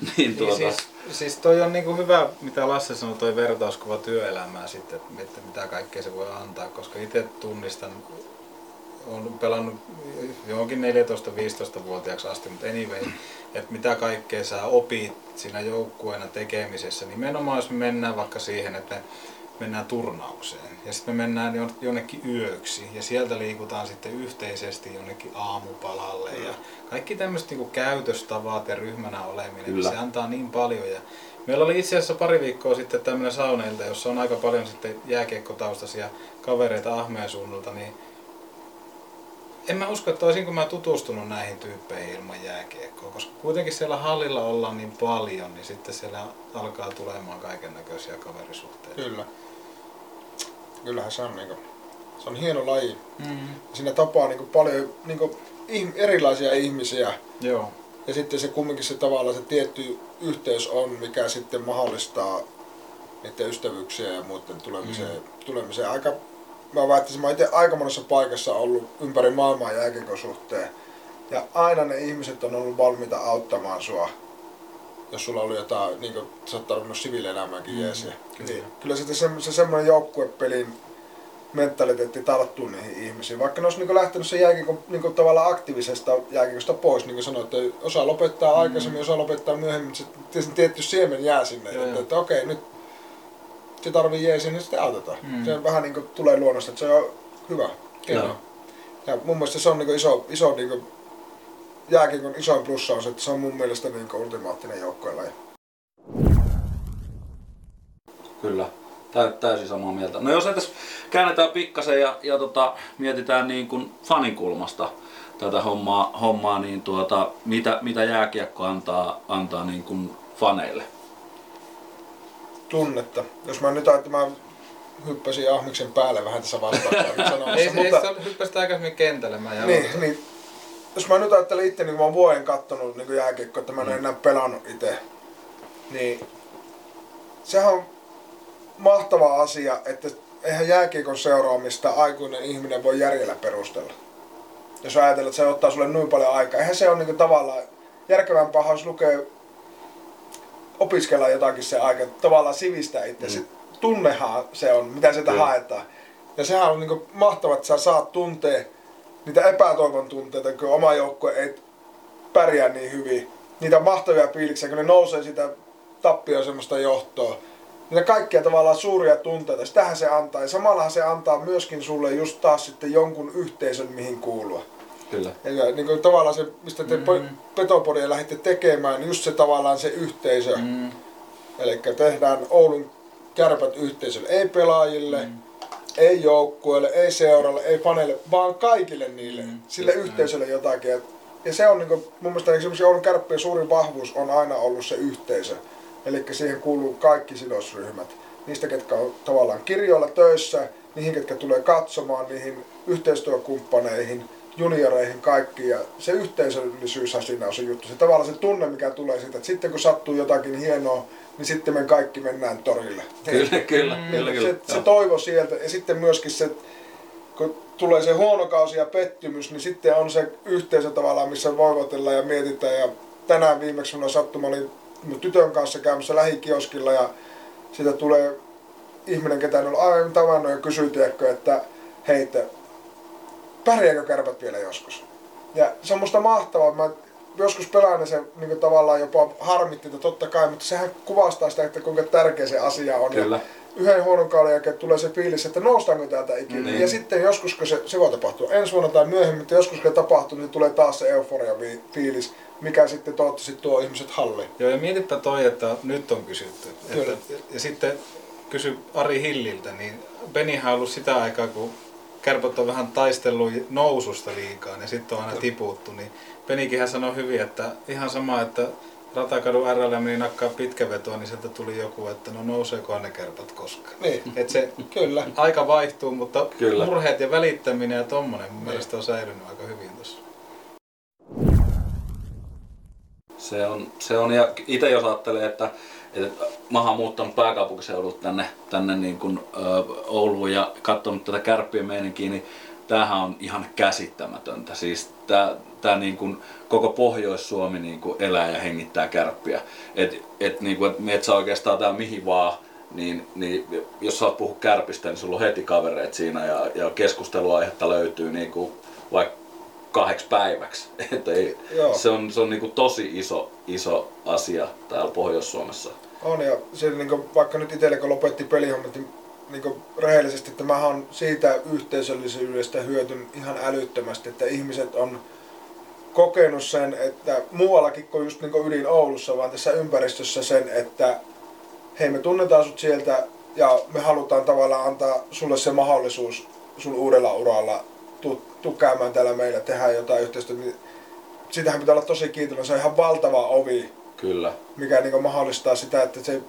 niin Niin tuota, siis, siis toi on niinku hyvä, mitä Lasse sanoi, toi vertauskuva työelämää sitten, että mitä kaikkea se voi antaa, koska itse tunnistan, olen pelannut johonkin 14-15-vuotiaaksi asti, mutta anyway, että mitä kaikkea sä opit siinä joukkueena tekemisessä, nimenomaan jos me mennään vaikka siihen, että mennään turnaukseen ja sitten me mennään jon- jonnekin yöksi ja sieltä liikutaan sitten yhteisesti jonnekin aamupalalle ja kaikki tämmöiset niinku käytöstavat ja ryhmänä oleminen, Kyllä. se antaa niin paljon. Ja meillä oli itse asiassa pari viikkoa sitten tämmöinen sauneilta, jossa on aika paljon sitten jääkiekkotaustaisia kavereita Ahmeen suunnalta, niin en mä usko, että olisinko mä tutustunut näihin tyyppeihin ilman jääkiekkoa, koska kuitenkin siellä hallilla ollaan niin paljon, niin sitten siellä alkaa tulemaan kaiken näköisiä kaverisuhteita. Kyllä. Kyllähän se on, niinku, se on hieno laji. Mm. Siinä tapaa niinku paljon niinku, ihm- erilaisia ihmisiä. Joo. Ja sitten se kumminkin se tavallaan se tietty yhteys on, mikä sitten mahdollistaa niiden ystävyyksiä ja muiden tulemiseen. Mm. tulemiseen. Aika, mä väittäisin, mä itse aika monessa paikassa ollut ympäri maailmaa jääkiekon suhteen. Ja aina ne ihmiset on ollut valmiita auttamaan sua, jos sulla oli jotain, niin kuin sä oot tarvinnut siviilielämäänkin Mm, jeesiä. kyllä. Niin, kyllä sitten se, se semmoinen joukkuepelin mentaliteetti tarttuu niihin ihmisiin. Vaikka ne olisi niin lähtenyt sen jääkiekon niin tavallaan aktiivisesta jääkiekosta pois, niin kuin sanoit, että osa lopettaa aikaisemmin, osa lopettaa myöhemmin, mutta se tietty siemen jää sinne, Joo, että, että okei, nyt se tarvii jeesiä, niin sitten autetaan. Mm. Se vähän niin kuin tulee luonnosta, että se on hyvä. Joo. Ja mun mielestä se on niin iso, iso niin jääkiekon isoin plussa on se, että se on mun mielestä niin ultimaattinen joukkuelaji. Kyllä, Tä, täysin samaa mieltä. No jos tässä käännetään pikkasen ja, ja tota, mietitään niin kuin fanikulmasta tätä hommaa, hommaa niin tuota, mitä, mitä jääkiekko antaa, antaa niin kuin faneille? Tunnetta. Jos mä nyt ajattelin, mä hyppäsin Ahmiksen päälle vähän tässä vastauspuheenvuorossa sanomassa, Ei, mutta... ei hyppäsit aikaisemmin kentälle, mä Niin, niin, jos mä nyt ajattelen itse, niin kun mä oon vuoden kattonut niin jääkiekkoa, että mä en ole enää pelannut itse, niin sehän on mahtava asia, että eihän jääkiekon seuraamista aikuinen ihminen voi järjellä perustella. Jos ajatellaan, että se ottaa sulle noin paljon aikaa, eihän se ole niin tavallaan järkevämpää, jos lukee opiskella jotakin se aika, tavallaan sivistää itse. Mm. Tunnehan se on, mitä sieltä Kyllä. haetaan. Ja sehän on niin mahtavaa, että sä saat tuntea niitä epätoivon tunteita, kun oma joukkue ei pärjää niin hyvin. Niitä mahtavia fiiliksiä, kun ne nousee sitä tappioon semmoista johtoa. Niitä kaikkia tavallaan suuria tunteita, sitähän se antaa. Ja samallahan se antaa myöskin sulle just taas sitten jonkun yhteisön, mihin kuulua. Kyllä. Ja niin kuin tavallaan se, mistä te Mm. Petopodia lähditte tekemään, niin just se tavallaan se yhteisö. Mm. Mm. Eli tehdään Oulun kärpät yhteisölle, ei pelaajille, mm. Ei joukkueelle, ei seuralle, ei faneille, vaan kaikille niille, Mm, sille yhteisölle jotakin. Ja- Ja se on niin kuin, mun mielestä esimerkiksi Oulun kärppien suurin vahvuus on aina ollut se yhteisö. Eli siihen kuuluu kaikki sidosryhmät. Niistä, ketkä on tavallaan kirjoilla töissä, niihin, ketkä tulee katsomaan, niihin yhteistyökumppaneihin, junioreihin, kaikki. Ja se yhteisöllisyyshän siinä on se juttu. Se tavallaan se tunne, mikä tulee siitä, että sitten kun sattuu jotakin hienoa, niin sitten me kaikki mennään torille. Kyllä, kyllä, Mm. kyllä, kyllä. Se, se toivo sieltä ja sitten myöskin se, kun tulee se huono kausi ja pettymys, niin sitten on se yhteisö tavallaan, missä voivotellaan ja mietitään. Ja tänään viimeksi minulla sattuma oli mun tytön kanssa käymässä lähikioskilla ja siitä tulee ihminen, ketä en ollut aiemmin tavannut ja kysyy, tiedätkö, että hei, pärjääkö kärpät vielä joskus? Ja se on musta mahtavaa. Mä joskus pelaan ja se niin tavallaan jopa harmitti, että totta kai, mutta sehän kuvastaa sitä, että kuinka tärkeä se asia on. Ja Kyllä. yhden huonon kauden jälkeen tulee se fiilis, että noustaanko täältä ikinä. Niin. Ja sitten joskus, kun se, se voi tapahtua ensi vuonna tai myöhemmin, mutta joskus kun se tapahtuu, niin tulee taas se euforia vi- fiilis, mikä sitten toivottavasti tuo ihmiset halliin. Joo, ja mietipä toi, että nyt on kysytty. Kyllä. Että, ja sitten kysy Ari Hilliltä, niin Benihän on ollut sitä aikaa, kun kärpät on vähän taistellut noususta liikaa, niin sitten on aina tiputtu. Niin Penikinhän sanoi hyvin, että ihan sama, että Ratakadun RL meni nakkaa pitkä veto, niin sieltä tuli joku, että no nouseekohan ne kärpät koskaan. Niin, Et se kyllä. aika vaihtuu, mutta Kyllä. murheet ja välittäminen ja tommonen mun mielestä on säilynyt aika hyvin tuossa. Se on, se on ja itse jos ajattelee, että, että mä oon muuttanut pääkaupunkiseudulta tänne, tänne niin kuin, ö, Ouluun ja katsonut tätä kärppien meininkiä, niin tämähän on ihan käsittämätöntä. Siis tää, tää niin kuin, koko Pohjois-Suomi niin kuin elää ja hengittää kärppiä. Et, et, niin kuin, et meet sä oikeastaan tää mihin vaan, niin, niin jos sä oot puhu kärpistä, niin sulla on heti kavereet siinä ja, ja keskusteluaihetta löytyy niin kuin, vaikka kahdeksi päiväksi. Et ei, Joo. se on, se on niin kuin tosi iso, iso asia täällä Pohjois-Suomessa. On ja se, niin vaikka nyt itselle kun lopetti pelihommat, niin, niin rehellisesti, että mä oon siitä yhteisöllisyydestä hyötyn ihan älyttömästi, että ihmiset on kokenut sen, että muuallakin kuin just niin ydin Oulussa, vaan tässä ympäristössä sen, että hei me tunnetaan sut sieltä ja me halutaan tavallaan antaa sulle se mahdollisuus sun uudella uralla tuu, tuu käymään täällä meillä, tehdä jotain yhteistyötä. Niin Siitähän pitää olla tosi kiitollinen, se on ihan valtava ovi Kyllä. mikä niin mahdollistaa sitä, että se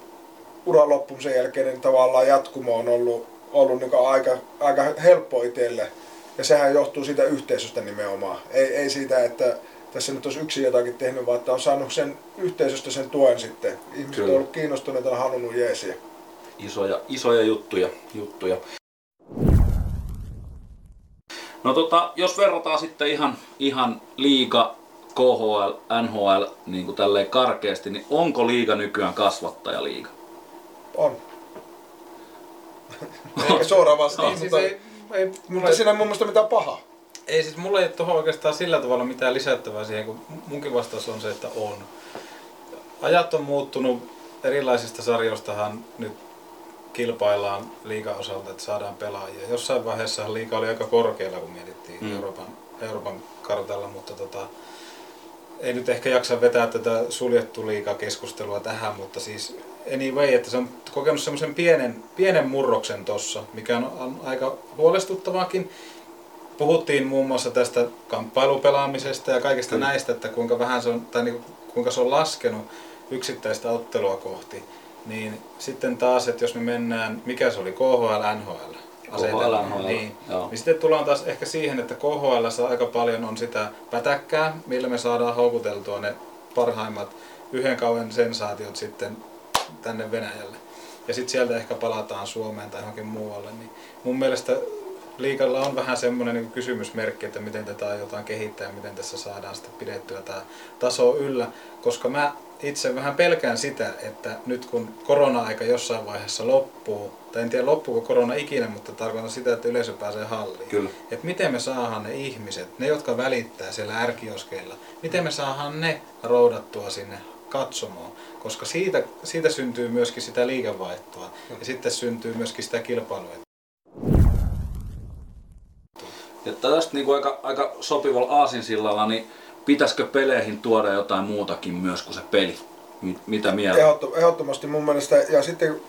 uran loppumisen jälkeinen tavallaan jatkumo on ollut, ollut niin aika, aika helppo itselle. Ja sehän johtuu siitä yhteisöstä nimenomaan. Ei, ei siitä, että tässä nyt olisi yksi jotakin tehnyt, vaan että on saanut sen yhteisöstä sen tuen sitten. Ihmiset Kyllä. on ollut kiinnostuneita ja halunnut jeesiä. Isoja, isoja juttuja, juttuja. No tota, jos verrataan sitten ihan, ihan liiga, KHL, NHL niin kuin tälleen karkeasti, niin onko liiga nykyään kasvattajaliiga? On. Eikä suoraan vastaan, Ei, siis mutta, ei, ei, mulla mutta ei, siinä ei mun mielestä mitään pahaa. ei siis mulla ei ole tuohon oikeastaan sillä tavalla mitään lisättävää siihen, kun munkin vastaus on se, että on. Ajat on muuttunut, erilaisista sarjoistahan nyt kilpaillaan liigan osalta, että saadaan pelaajia. Jossain vaiheessa liiga oli aika korkealla, kun mietittiin Mm. Euroopan, Euroopan kartalla, mutta tota, ei nyt ehkä jaksa vetää tätä suljettu liiga-keskustelua tähän, mutta siis anyway, että se on kokenut semmoisen pienen, pienen murroksen tossa, mikä on, on aika huolestuttavaakin. Puhuttiin muun muassa tästä kamppailupelaamisesta ja kaikista Mm. mm. näistä, että kuinka vähän se on, tai niin, kuinka se on laskenut yksittäistä ottelua kohti. Niin sitten taas, että jos me mennään, mikä se oli, KHL, NHL, asetelma, NHL, niin, joo. niin sitten tullaan taas ehkä siihen, että KHL aika paljon on sitä pätäkkää, millä me saadaan houkuteltua ne parhaimmat yhden kauden sensaatiot sitten tänne Venäjälle. Ja sitten sieltä ehkä palataan Suomeen tai johonkin muualle. Niin mun mielestä liikalla on vähän semmoinen niin kysymysmerkki, että miten tätä aiotaan kehittää ja miten tässä saadaan sitten pidettyä tämä taso yllä. Koska mä itse vähän pelkään sitä, että nyt kun korona-aika jossain vaiheessa loppuu, tai en tiedä loppuuko korona ikinä, mutta tarkoitan sitä, että yleisö pääsee halliin. Kyllä. Että miten me saadaan ne ihmiset, ne jotka välittää siellä ärkioskeilla, miten me saadaan ne roudattua sinne katsomaan. Koska siitä, siitä syntyy myöskin sitä liikevaihtoa ja sitten syntyy myöskin sitä kilpailua. Ja tästä niin kuin aika, aika sopivalla aasinsillalla, niin pitäisikö peleihin tuoda jotain muutakin myös kuin se peli? Mi- Mitä mieltä? Ehdottom- ehdottomasti mun mielestä. Ja sitten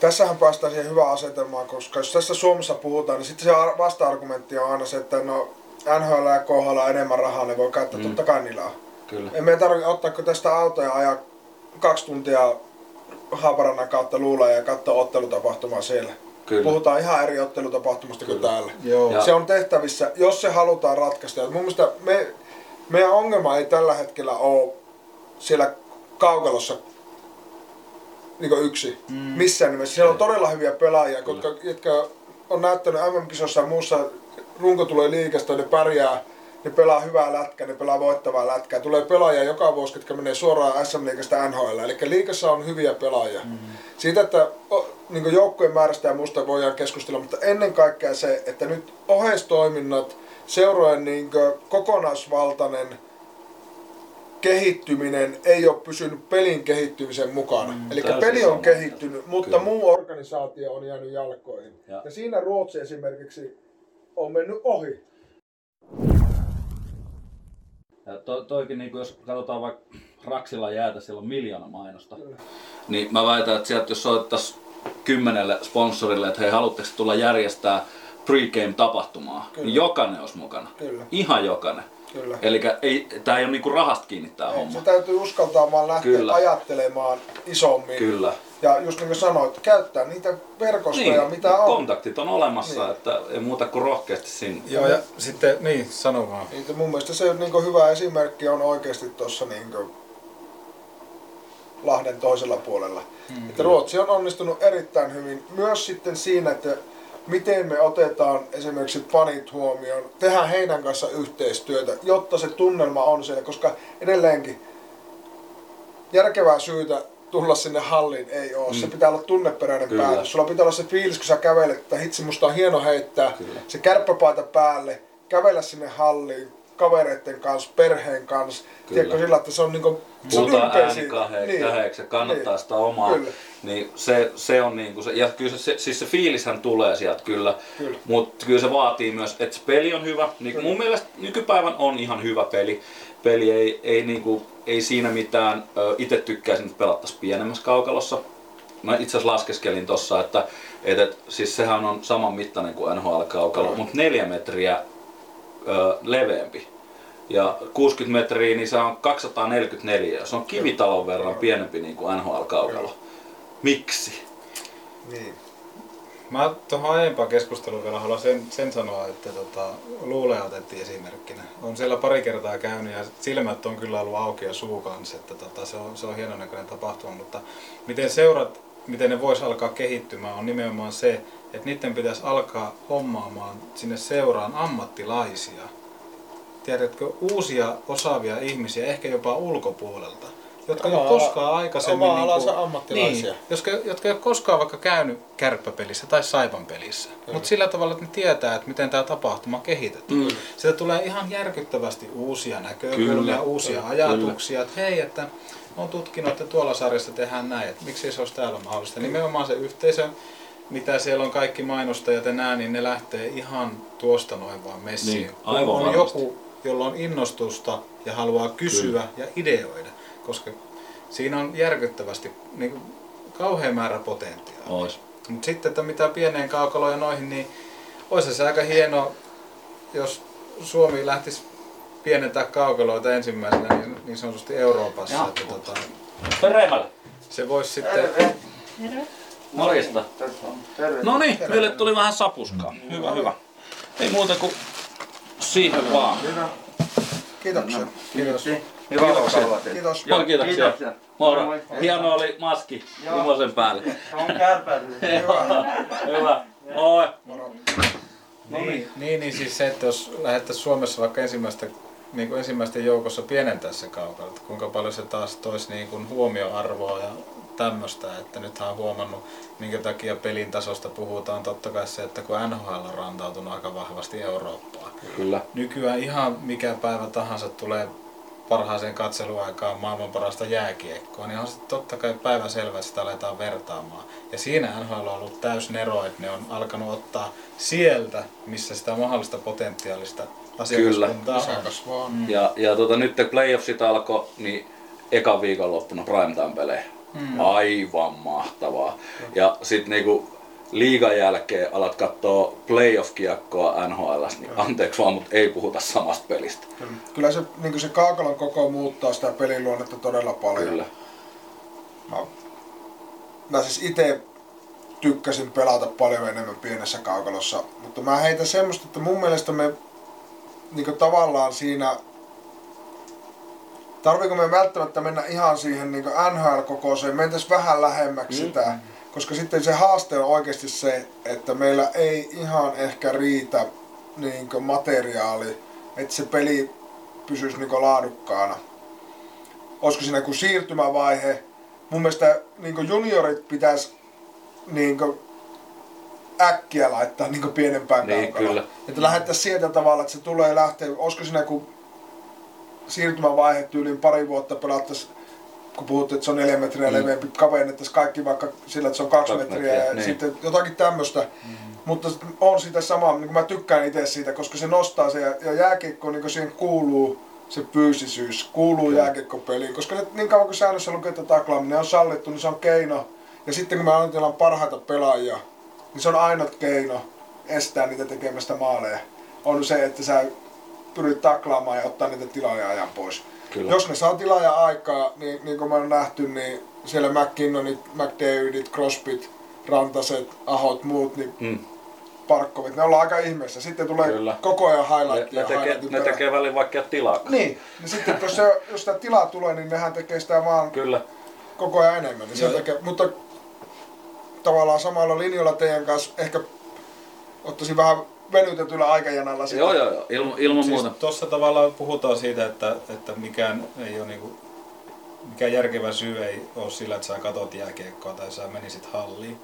tässähän päästään siihen hyvään asetelmaan, koska jos tässä Suomessa puhutaan, niin sitten se ar- vasta-argumentti on aina se, että no NHL ja KHL on enemmän rahaa, ne voi käyttää, Mm. totta kai niillä on. Kyllä. Ei meidän tarvitse ottaa kun tästä autoja ja ajaa kaksi tuntia Haaparannan kautta luulla ja katsoa ottelutapahtumaa siellä. Kyllä. Puhutaan ihan eri ottelutapahtumasta kuin täällä. Joo. Ja- Se on tehtävissä, jos se halutaan ratkaista. Ja mun mielestä me, meidän ongelma ei tällä hetkellä ole siellä kaukalossa niin yksi. Mm. Missään nimessä. Siellä on todella hyviä pelaajia, jotka, jotka on näyttänyt MM-kisossa ja muussa runko tulee liikasta, ne pärjää, ne pelaa hyvää lätkää, ne pelaa voittavaa lätkää. Tulee pelaajia joka vuosi, jotka menee suoraan SM-liigasta NHL. Eli liikassa on hyviä pelaajia. Mm. Siitä, että niin joukkojen määrästä ja muusta voidaan keskustella, mutta ennen kaikkea se, että nyt oheistoiminnat, seurojen niin kokonaisvaltainen kehittyminen ei ole pysynyt pelin kehittymisen mukana. Mm, Eli peli on mieltä. kehittynyt, mutta Kyllä. muu organisaatio on jäänyt jalkoihin. Ja- Ja, ja siinä Ruotsi esimerkiksi on mennyt ohi. Ja to, toikin, niin jos katsotaan vaikka Raksilla jäätä, siellä on miljoona mainosta. Niin mä väitän, että sieltä jos soittaisi kymmenelle sponsorille, että hei, haluatteko tulla järjestää pregame-tapahtumaa, Kyllä. niin jokainen olisi mukana. Kyllä, Ihan jokainen. kyllä. Eli ei, tää ei ole niinku rahasta kiinni Ei, homma. Se täytyy uskaltaa vaan lähteä Kyllä. ajattelemaan isommin. Kyllä. Ja just niin kuin sanoit, käyttää niitä verkostoja, Niin, mitä on. kontaktit on olemassa, Niin. että ei muuta kuin rohkeasti sinne. Joo, ja sitten, niin, sano vaan. Niin, mun mielestä se niin hyvä esimerkki on oikeasti tuossa niin Lahden toisella puolella. Mm. Että Ruotsi on onnistunut erittäin hyvin myös sitten siinä, että miten me otetaan esimerkiksi fanit huomioon, tehdään heidän kanssa yhteistyötä, jotta se tunnelma on siellä, koska edelleenkin järkevää syytä tulla sinne halliin ei ole. Mm. Se pitää olla tunneperäinen Kyllä. päätös. Sulla pitää olla se fiilis, kun sä kävelet, että hitsi musta on hieno heittää Kyllä. se kärppäpaita päälle, kävellä sinne halliin, kavereiden kanssa, perheen kanssa. Kyllä. Tiedätkö sillä, että se on niinku... se on ääni kahdeksi ja kannattaa Niin. sitä omaa. Kyllä. Niin se, se on niinku se, ja kyllä se, se, siis se fiilishän tulee sieltä kyllä, Kyllä. mutta kyllä se vaatii myös, että se peli on hyvä. Niin Kyllä. mun mielestä nykypäivän on ihan hyvä peli. Peli ei, ei, niinku, ei siinä mitään, itse tykkäisin, että pelattaisiin pienemmässä kaukalossa. Mä itse asiassa laskeskelin tossa, että et, et, siis sehän on saman mittainen kuin NHL-kaukalo, Kyllä. mutta neljä metriä ö, leveämpi. Ja 60 metriä, niin se on 244. ja Se on kivitalon verran pienempi niin kuin NHL-kaukalo. Miksi? Niin. Mä tuohon aiempaan keskusteluun vielä haluan sen, sen sanoa, että tota, Luulea otettiin esimerkkinä. On siellä pari kertaa käynyt ja silmät on kyllä ollut auki ja suu kanssa, että tota, se, on, se on hienon näköinen tapahtuma, mutta miten seurat, miten ne vois alkaa kehittymään on nimenomaan se, että niiden pitäisi alkaa hommaamaan sinne seuraan ammattilaisia. Tiedätkö, uusia osaavia ihmisiä, ehkä jopa ulkopuolelta, jotka ei ole koskaan aikaisemmin... oma alansa niinku- ammattilaisia. Niin, jotka, jotka ei ole koskaan vaikka käynyt kärppäpelissä tai saipan pelissä. Mutta sillä tavalla, että ne tietää, että miten tämä tapahtuma kehitetään. Mm. Sieltä tulee ihan järkyttävästi uusia näkökulmia, Kyllä. uusia ajatuksia, että hei, että oon tutkinut, että tuolla sarjassa tehdään näin, että miksi se olisi täällä mahdollista. Nimenomaan se yhteisö, mitä siellä on kaikki mainostajat ja nää, niin ne lähtee ihan tuosta noin vaan messiin. Niin, aivan on varmasti. joku, jolla on innostusta ja haluaa kysyä ja ideoida, koska siinä on järkyttävästi niin kuin, kauhean määrä potentiaalia. Ois. Mutta sitten, että mitä pieneen kaukaloon ja noihin, niin olisi se aika hieno, jos Suomi lähtisi pienentää kaukaloita ensimmäisenä niin, niin sanotusti Euroopassa. Joo. Että, tota, se voisi sitten... Morjesta. No niin, meille tuli vähän sapuskaa. Hyvä, hyvä. Ei muuta kuin siihen vaan. Kiitoksia. Kiitos. Hyvä Kiitoksia. olkaa teille. Kiitos. Joo, kiitoksia. Kiitoksia. Moro. Moi. Hieno oli maski Joo. Imosen päälle. Se on kärpäinen. Hyvä. Moi. Niin, niin, niin siis se, että jos lähdettäisiin Suomessa vaikka ensimmäistä, niin kuin ensimmäisten joukossa pienentää se kaukalo, että kuinka paljon se taas toisi niin kuin huomioarvoa ja tämmöistä, että nythän on huomannut, minkä takia pelin tasosta puhutaan, totta kai se, että kun NHL on rantautunut aika vahvasti Eurooppaan. Kyllä. Nykyään ihan mikä päivä tahansa tulee parhaaseen katseluaikaan maailman parasta jääkiekkoa, niin on sitten totta kai päivän selvä, että sitä aletaan vertaamaan. Ja siinä NHL on ollut täysin ero, että ne on alkanut ottaa sieltä, missä sitä mahdollista potentiaalista asiakaskuntaa on. Kasvaa. Mm. Ja, ja tota, nyt kun playoffsit alkoi, niin ekan viikonloppuna primetime-pelejä. Mm. Aivan mahtavaa. Ja sitten niinku liigan jälkeen alat katsoa playoff-kiekkoa NHL, niin anteeksi vaan, mutta ei puhuta samasta pelistä. Kyllä. Se, niin se kaakalon koko muuttaa sitä pelin luonnetta todella paljon. Kyllä. Mä, mä siis itse tykkäsin pelata paljon enemmän pienessä kaukalossa, mutta mä heitän semmoista, että mun mielestä me niin tavallaan siinä Tarviiko me välttämättä mennä ihan siihen niin NHL-kokoiseen, mentäisiin vähän lähemmäksi mm. sitä, koska sitten se haaste on oikeasti se, että meillä ei ihan ehkä riitä niin materiaali, että se peli pysyisi niin laadukkaana. Olisiko siinä joku siirtymävaihe? Mun mielestä niin juniorit pitäisi niin äkkiä laittaa niin pienempään Niin, kaukaloon. kyllä. Että lähdettäisiin sieltä tavalla, että se tulee lähteä, olisiko siinä joku siirtymävaihe tyyliin pari vuotta pelattaisiin, kun puhuttiin, että se on neljä metriä mm. leveämpi, kavennettaisiin kaikki vaikka sillä, että se on kaksi Kaksi metriä, metriä, ja niin. sitten jotakin tämmöistä. Mm. Mutta on sitä samaa, niin kuin mä tykkään itse siitä, koska se nostaa se ja, ja jääkiekko niin siihen kuuluu se fyysisyys, kuuluu Kyllä. jääkiekkopeliin, koska se, niin kauan kuin säännössä lukee, että taklaaminen on sallittu, niin se on keino. Ja sitten kun me ajatellaan parhaita pelaajia, niin se on ainut keino estää niitä tekemästä maaleja, on se, että sä pyrit taklaamaan ja ottaa niitä tiloja ajan pois. Kyllä. Jos ne saa tilaa ja aikaa, niin, niin kuin me on nähty, niin siellä McKinnonit, McDavidit, Crosbyt, Rantaset, Ahot, muut, niin Mm. Parkkovit, ne ollaan aika ihmeessä. Sitten tulee Kyllä. koko ajan Ne, highlightia. ne, tekee, highlightin ne tekee välillä vaikka tilaa. Niin, niin sitten jos, se, jos sitä tilaa tulee, niin nehän tekee sitä vaan Kyllä. koko ajan enemmän. Niin takia, mutta tavallaan samalla linjalla teidän kanssa ehkä ottaisin vähän venytetyllä aikajanalla sitä. Joo, joo, joo. Ilma, ilman Siis muuta. tuossa tavallaan puhutaan siitä, että, että mikään ei ole niinku, mikään järkevä syy ei ole sillä, että sä katot jääkiekkoa tai sä menisit halliin.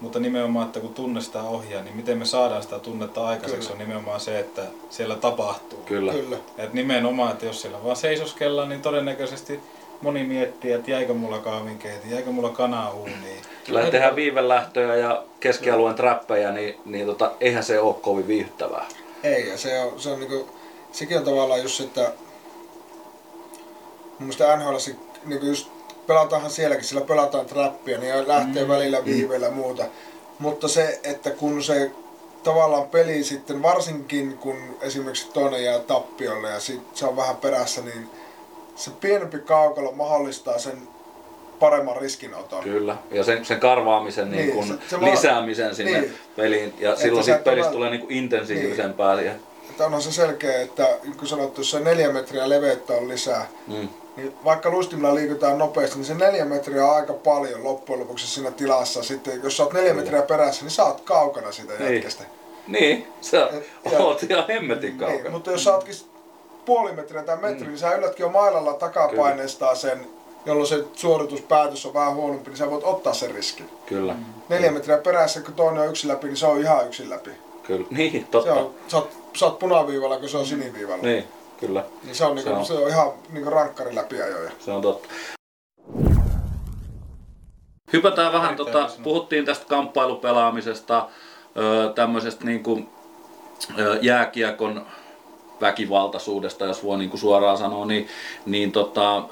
Mutta nimenomaan, että kun tunne sitä ohjaa, niin miten me saadaan sitä tunnetta aikaiseksi Kyllä. on nimenomaan se, että siellä tapahtuu. Kyllä. Kyllä. Et nimenomaan, että jos siellä vaan seisoskellaan, niin todennäköisesti moni miettii, että jäikö mulla kahvinkeiti, jäikö mulla kana uuniin. Kyllä tehdään viivelähtöjä ja keskialueen trappeja, niin, niin tota, eihän se ole kovin viihdyttävää. Ei, ja se on, se on niinku, sekin on tavallaan just se, että mun mielestä NHL niinku just pelataanhan sielläkin, sillä pelataan trappia, niin lähtee mm. välillä viiveellä ja muuta. Mutta se, että kun se tavallaan peli sitten, varsinkin kun esimerkiksi toinen jää tappiolle ja sit se on vähän perässä, niin se pienempi kaukalo mahdollistaa sen paremman riskinoton. Kyllä. Ja sen, sen karvaamisen niin, Niin, kun se- se vaan- lisäämisen sinne niin. peliin. Ja Että silloin siitä pelistä tulee niin kuin intensiivisempää. Siihen. Että onhan se selkeä, että niin kun sanottu, se neljä metriä leveyttä on lisää, Mm. niin vaikka luistimilla liikutaan nopeasti, niin se neljä metriä on aika paljon loppujen lopuksi siinä tilassa. Sitten jos sä oot neljä Kyllä. metriä perässä, niin sä oot kaukana siitä Niin. jätkästä. Niin, sä ja- oot ihan hemmetin kaukana. Niin, mutta jos sä ootkin puoli metriä tai metri, mm. niin sä yllätkin jo mailalla takapaineistaa sen, jolloin se suorituspäätös on vähän huonompi, niin sä voit ottaa sen riskin. Kyllä, Neljä metriä perässä, kun toinen on yksin läpi, niin se on ihan yksin läpi. kyllä. Niin, Se totta. on, sä, oot, sä oot punaviivalla, kun se on siniviivalla. Niin, kyllä. Niin se on, niinku, Se on. se on ihan niinku rankkari läpiajoja. Se on totta. Hypätään vähän, tota, puhuttiin tästä kamppailupelaamisesta, tämmöisestä niin kuin, jääkiekon väkivaltaisuudesta, jos voi niin kuin suoraan sanoa, niin, niin tota,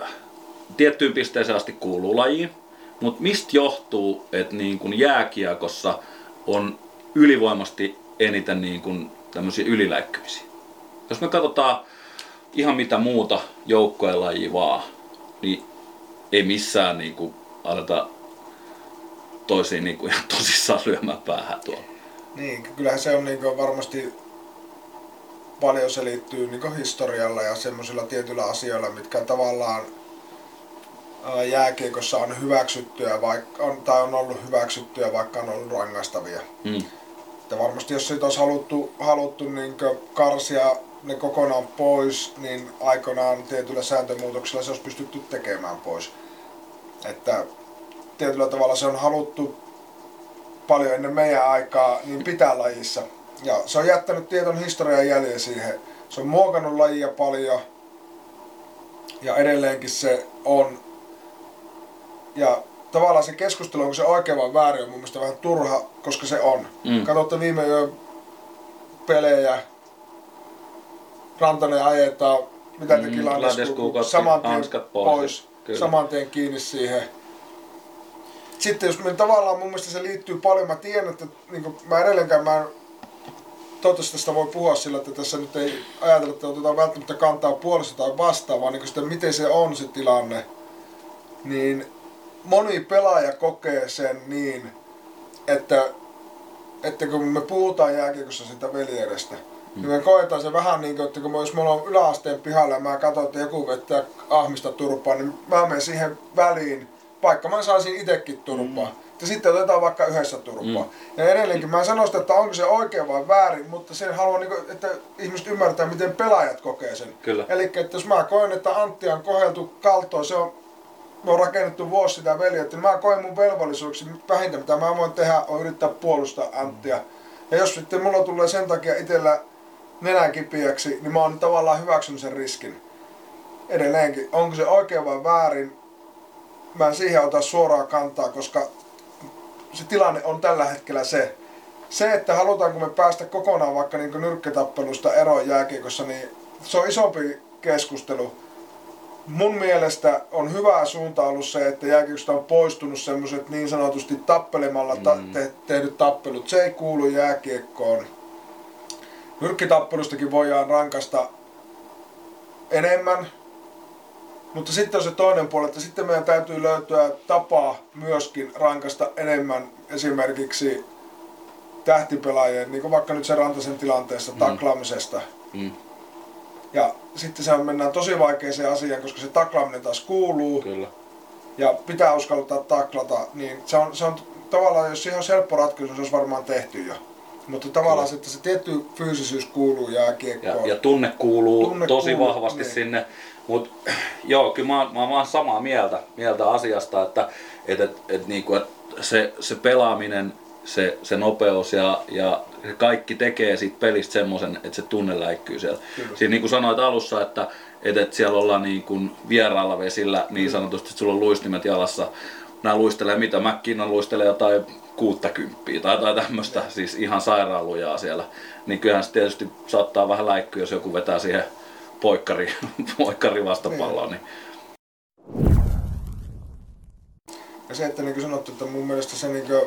tiettyyn pisteeseen asti kuuluu lajiin. Mutta mistä johtuu, että niin kuin jääkiekossa on ylivoimasti eniten niin kuin tämmöisiä yliläikkymisiä? Jos me katsotaan ihan mitä muuta joukkojen lajia vaan, niin ei missään niin kuin aleta toisiin niin kuin ihan tosissaan lyömään päähän tuolla. Niin, kyllähän se on niinku varmasti paljon selittyy niinku historialla ja semmoisilla tietyillä asioilla, mitkä tavallaan ää, jääkiekossa on hyväksyttyä, vaikka on, tai on ollut hyväksyttyä, vaikka on ollut rangaistavia. Mm. Varmasti jos siitä olisi haluttu, haluttu niin karsia ne kokonaan pois, niin aikoinaan tietyllä sääntömuutoksella se olisi pystytty tekemään pois. Että tietyllä tavalla se on haluttu paljon ennen meidän aikaa niin pitää lajissa. Ja se on jättänyt tietyn historian jäljen siihen. Se on muokannut lajia paljon. Ja edelleenkin se on. Ja tavallaan se keskustelu, onko se oikein vai väärin, on mun mielestä vähän turha, koska se on. Mm. Katsotte viime yön pelejä. Rantanen ajetaan, mitä teki Mm, otti saman tien pois. pois, Kyllä. saman tien kiinni siihen. Sitten jos me tavallaan mun mielestä se liittyy paljon, mä tiedän, että niin kuin, mä edelleenkään mä en, toivottavasti tästä voi puhua sillä, että tässä nyt ei ajatella, että otetaan välttämättä kantaa puolesta tai vastaan, vaan niin sitä, miten se on se tilanne. Niin moni pelaaja kokee sen niin, että, että kun me puhutaan jääkiekossa sitä veljeydestä, mm. niin me koetaan se vähän niin kuin, että kun jos me ollaan yläasteen pihalla ja mä katson, että joku vettää ahmista turpaa, niin mä menen siihen väliin, vaikka mä saisin itsekin turpaa. Mm. Ja sitten otetaan vaikka yhdessä turpaa. Mm. Ja edelleenkin mä en sano sitä, että onko se oikein vai väärin, mutta sen haluan, niin kuin, että ihmiset ymmärtää, miten pelaajat kokee sen. Eli että jos mä koen, että Antti on koheltu kaltoon, se on me on rakennettu vuosi sitä veljettä, niin mä koen mun velvollisuuksi vähintä mitä mä voin tehdä on yrittää puolustaa Anttia. Ja jos sitten mulla tulee sen takia itsellä nenän kipiäksi, niin mä oon tavallaan hyväksynyt sen riskin. Edelleenkin, onko se oikein vai väärin, mä en siihen ota suoraa kantaa, koska se tilanne on tällä hetkellä se. Se, että halutaanko me päästä kokonaan vaikka niin nyrkkitappelusta eroon jääkiekossa, niin se on isompi keskustelu mun mielestä on hyvä suunta ollut se, että jääkiekosta on poistunut semmoiset niin sanotusti tappelemalla ta- te- tehdyt tappelut. Se ei kuulu jääkiekkoon. nyrkkitappelustakin voidaan rankasta enemmän, mutta sitten on se toinen puoli, että sitten meidän täytyy löytyä tapa myöskin rankasta enemmän esimerkiksi tähtipelaajien, niin kuin vaikka nyt se Rantasen tilanteessa, mm. taklaamisesta. Mm. Ja sitten se on, mennään tosi vaikeaseen asiaan, koska se taklaaminen taas kuuluu. Kyllä. Ja pitää uskaltaa taklata, niin se on, se on tavallaan, jos siihen on helppo ratkaisu, se olisi varmaan tehty jo. Mutta tavallaan se, että se tietty fyysisyys kuuluu jääkiekkoon. Ja, ja tunne kuuluu Tunne tosi kuuluu, vahvasti niin. sinne. Mutta joo, kyllä mä, oon- mä oon vaan samaa mieltä, mieltä asiasta, että et, et, et, niinku, et se, se pelaaminen, se, se nopeus ja, ja se kaikki tekee siitä pelistä semmoisen, että se tunne läikkyy siellä. Kyllä. Siinä niin kuin sanoit alussa, että et, et siellä ollaan niin kuin vieraalla vesillä niin sanotusti, että sulla on luistimet jalassa. Nämä luistelee mitä? McKinnon luistelee jotain 60 tai jotain tämmöistä, siis ihan sairaalujaa siellä. Niin kyllähän se tietysti saattaa vähän läikkyä, jos joku vetää siihen poikkari, poikkari vastapalloon. Niin. Ja se, että niin kuin sanottu, että mun mielestä se niin kuin,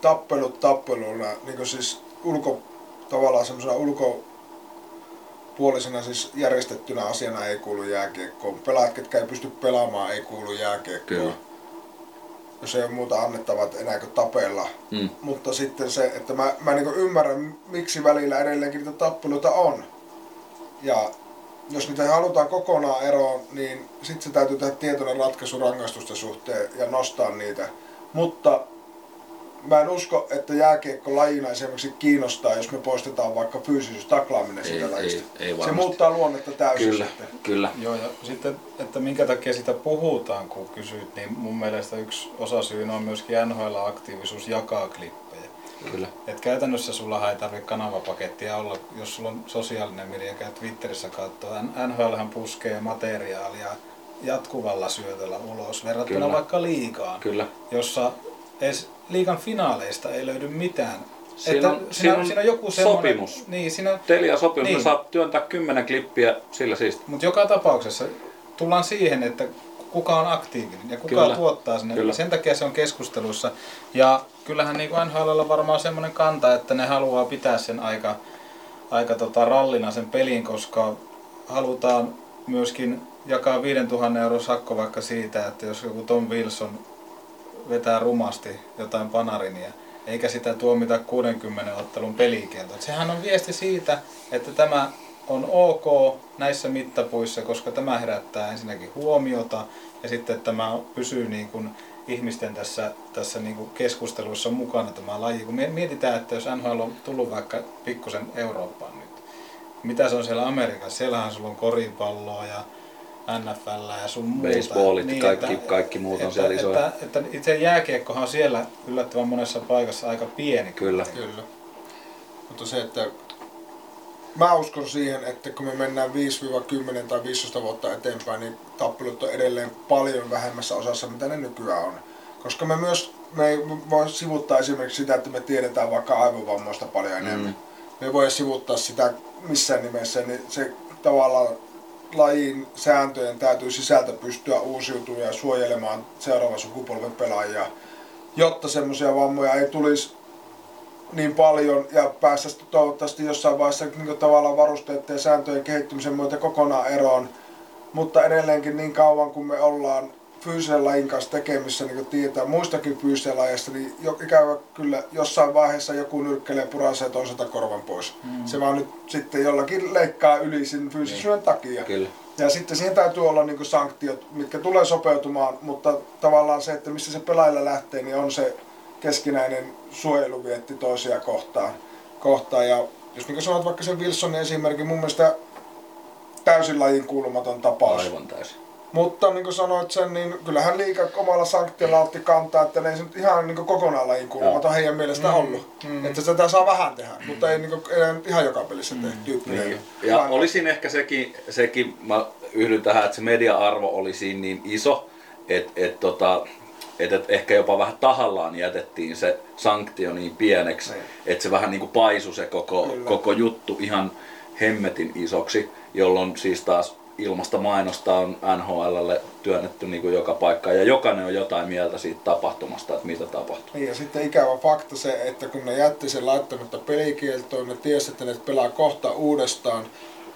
tappelut tappeluna, niin kuin siis ulko, tavallaan semmoisena ulkopuolisena siis järjestettynä asiana ei kuulu jääkiekkoon. Pelaajat, ketkä ei pysty pelaamaan, ei kuulu jääkiekkoon. Kyllä. Jos ei ole muuta annettavaa, että enää kuin tapella. Mm. Mutta sitten se, että mä, mä niin ymmärrän, miksi välillä edelleenkin niitä tappeluita on. Ja jos niitä halutaan kokonaan eroon, niin sitten se täytyy tehdä tietoinen ratkaisu rangaistusten suhteen ja nostaa niitä. Mutta mä en usko, että jääkiekko lajina esimerkiksi kiinnostaa, jos me poistetaan vaikka fyysisyys taklaaminen Ei, siitä ei, lajista. ei se varmasti. muuttaa luonnetta täysin Kyllä, sitten. kyllä. Joo, ja sitten, että minkä takia sitä puhutaan, kun kysyt, niin mun mielestä yksi osasyy on myöskin NHL-aktiivisuus jakaa klippejä. Kyllä. Et käytännössä sulla ei tarvitse kanavapakettia olla, jos sulla on sosiaalinen media, käy Twitterissä katsoa. NHL puskee materiaalia jatkuvalla syötöllä ulos verrattuna Kyllä. vaikka liigaan, Kyllä. jossa edes liigan finaaleista ei löydy mitään. Siinä on- siinä on siinä on joku sopimus. Niin, siinä on, Telia sopimus, niin. Saa työntää kymmenen klippiä sillä siisti. Mutta joka tapauksessa tullaan siihen, että kuka on aktiivinen ja kuka Kyllä. Tuottaa sinne. Kyllä. Sen takia se on keskustelussa. Ja kyllähän niin kuin NHLllä varmaan semmoinen kanta, että ne haluaa pitää sen aika, aika tota rallina sen pelin, koska halutaan myöskin jakaa 5000 euron sakko vaikka siitä, että jos joku Tom Wilson vetää rumasti jotain panarinia, eikä sitä tuomita 60 ottelun pelikielto. Sehän on viesti siitä, että tämä on ok näissä mittapuissa, koska tämä herättää ensinnäkin huomiota ja sitten tämä pysyy niin kuin ihmisten tässä, tässä niin kuin keskusteluissa mukana tämä laji. Kun mietitään, että jos NHL on tullut vaikka pikkusen Eurooppaan nyt, mitä se on siellä Amerikassa? Siellähän sulla on koripalloa ja NFL ja sun muuta. Baseballit, kaikki- kaikki muut on että, siellä isoja. Että, että itse jääkiekkohan on siellä yllättävän monessa paikassa aika pieni. Kyllä. Kyllä. Mutta se, että mä uskon siihen, että kun me mennään 5-10 tai 15 vuotta eteenpäin, niin tappelut on edelleen paljon vähemmässä osassa, mitä ne nykyään on. Koska me myös, me ei voi sivuttaa esimerkiksi sitä, että me tiedetään vaikka aivovammoista paljon enemmän. Mm. Me ei voi sivuttaa sitä missään nimessä, niin se tavallaan lajin sääntöjen täytyy sisältä pystyä uusiutumaan ja suojelemaan seuraavan sukupolven pelaajia, jotta semmoisia vammoja ei tulisi niin paljon ja päästä sitten toivottavasti jossain vaiheessa niin tavallaan varusteiden ja sääntöjen kehittymisen myötä kokonaan eroon. Mutta edelleenkin niin kauan kun me ollaan fyysisen lajin kanssa tekemissä, niin kuin tiedetään muistakin fyysisen lajeista, niin jo, ikävä kyllä jossain vaiheessa joku nyrkkelee puraisee toiselta korvan pois. Mm. Se vaan nyt sitten jollakin leikkaa yli sen fyysisyyden takia. Kyllä. Ja sitten siihen täytyy olla niin sanktiot, mitkä tulee sopeutumaan, mutta tavallaan se, että missä se pelaajilla lähtee, niin on se keskinäinen suojeluvietti toisia kohtaan. kohtaan. Ja jos niin sanot vaikka sen Wilsonin esimerkin, mun mielestä täysin lajin kuulumaton tapaus. Aivan täysin. Mutta niin kuin sanoit sen, niin kyllähän liika omalla sanktiolla otti kantaa, että ne ei se nyt ihan niin kokonaan lajin kuulumaton heidän mielestään Mm, ollut. mm. Että sitä saa vähän tehdä, mutta ei, niin kuin, ei ihan joka pelissä tee tyyppinen. Niin. Ja Vaan- oli siinä ehkä sekin, sekin, mä yhdyn tähän, että se media-arvo oli siinä niin iso, että et, tota, et, et ehkä jopa vähän tahallaan jätettiin se sanktio niin pieneksi, Niin. että se vähän niin kuin paisui se koko, Kyllä. koko juttu ihan hemmetin isoksi, jolloin siis taas ilmasta mainosta on NHLlle työnnetty niin kuin joka paikkaan ja jokainen on jotain mieltä siitä tapahtumasta, että mitä tapahtuu. Niin ja sitten ikävä fakta se, että kun ne jätti sen laittamatta pelikieltoon, ne tiesi, että ne pelaa kohta uudestaan,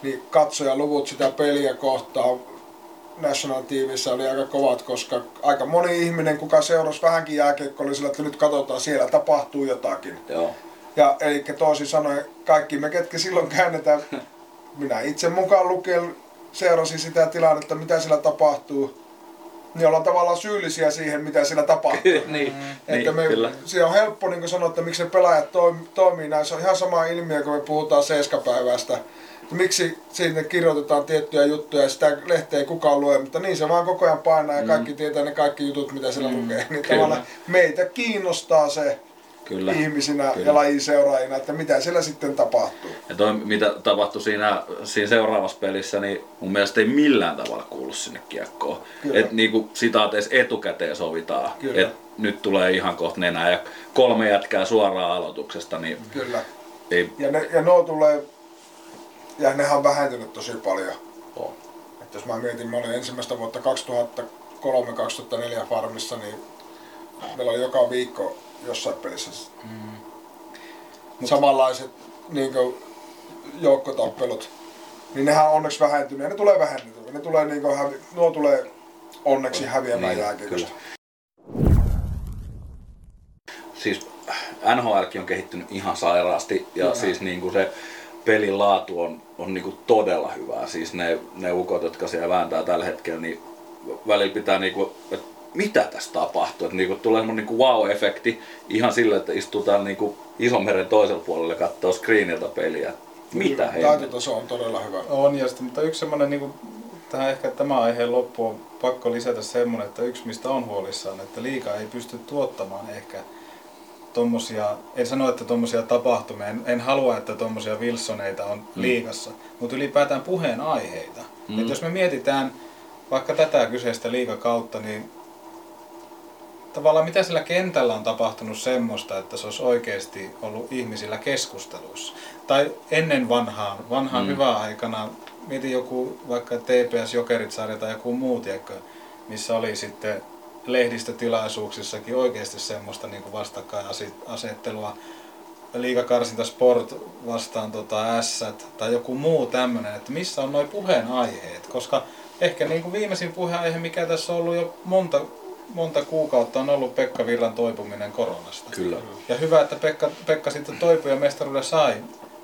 niin katsojaluvut sitä peliä kohtaan National TVssä oli aika kovat, koska aika moni ihminen, kuka seurasi vähänkin jääkiekkoa, oli sillä, että nyt katsotaan, siellä tapahtuu jotakin. Joo. Ja eli toisin sanoen, kaikki me ketkä silloin käännetään, minä itse mukaan lukien seurasin sitä tilannetta, mitä siellä tapahtuu, niin ollaan tavallaan syyllisiä siihen, mitä siellä tapahtuu. niin, Että niin, me, kyllä. se on helppo niin sanoa, että miksi ne pelaajat toim, toimii näin. Se on ihan sama ilmiö, kun me puhutaan seiskapäivästä. Että miksi siitä kirjoitetaan tiettyjä juttuja ja sitä lehteä ei kukaan lue, mutta niin se vaan koko ajan painaa ja kaikki tietää ne kaikki jutut, mitä siellä lukee. Niin Kyllä. tavallaan meitä kiinnostaa se Kyllä. ihmisinä Kyllä. ja lajin seuraajina, että mitä siellä sitten tapahtuu. Ja toi, mitä tapahtui siinä, siinä seuraavassa pelissä, niin mun mielestä ei millään tavalla kuulu sinne kiekkoon. Kyllä. Et niinku sitaateessa etukäteen sovitaan, Kyllä. että nyt tulee ihan kohta nenää ja kolme jätkää suoraan aloituksesta, niin Kyllä. ei Ja, ne, ja nuo tulee, ja nehän on vähentynyt tosi paljon. ole. Että jos mä mietin, mä olin ensimmäistä vuotta 2003-2004 farmissa, niin meillä oli joka viikko jossain pelissä mm. samanlaiset niin kuin, joukkotappelut. Niin nehän on onneksi vähentynyt ja ne tulee vähentynyt. Ne tulee, niin kuin, hävi, nuo tulee onneksi häviämään Niin, jääkiekosta. Siis NHLkin on kehittynyt ihan sairaasti ja Kyllä. siis niinku se pelin laatu on, on niinku todella hyvää. Siis ne, ne ukot, jotka siellä vääntää tällä hetkellä, niin välillä pitää niinku, että mitä tässä tapahtuu. Että niinku tulee semmonen niinku wow-efekti ihan sillä, että istuu täällä niinku Isomeren toisella puolella ja katsoo screenilta peliä. Mitä hei? Taitotaso on todella hyvä. On, ja sitten, mutta yksi semmoinen, niin kuin, tähän ehkä tämä aiheen loppu on pakko lisätä semmoinen, että yksi mistä on huolissaan, että liikaa ei pysty tuottamaan ehkä tommosia, en sano, että tommosia tapahtumia, en, en halua, että tommosia Wilsoneita on liikassa, mutta ylipäätään puheenaiheita. Mm. Mm. Et jos me mietitään vaikka tätä kyseistä liikakautta, niin tavallaan mitä sillä kentällä on tapahtunut semmoista, että se olisi oikeasti ollut ihmisillä keskusteluissa. Tai ennen vanhaan, vanhaan Mm. mm. hyvää aikana, mietin joku vaikka TPS Jokerit-sarja tai joku muu, tiedätkö, missä oli sitten lehdistötilaisuuksissakin oikeasti semmoista niin vastakkainasettelua. Liikakarsinta Sport vastaan tota S tai joku muu tämmöinen, että missä on noin puheenaiheet, koska ehkä niin kuin viimeisin puheenaihe, mikä tässä on ollut jo monta, monta kuukautta, on ollut Pekka Virran toipuminen koronasta. Kyllä. Ja hyvä, että Pekka, Pekka sitten toipui ja mestaruuden sai,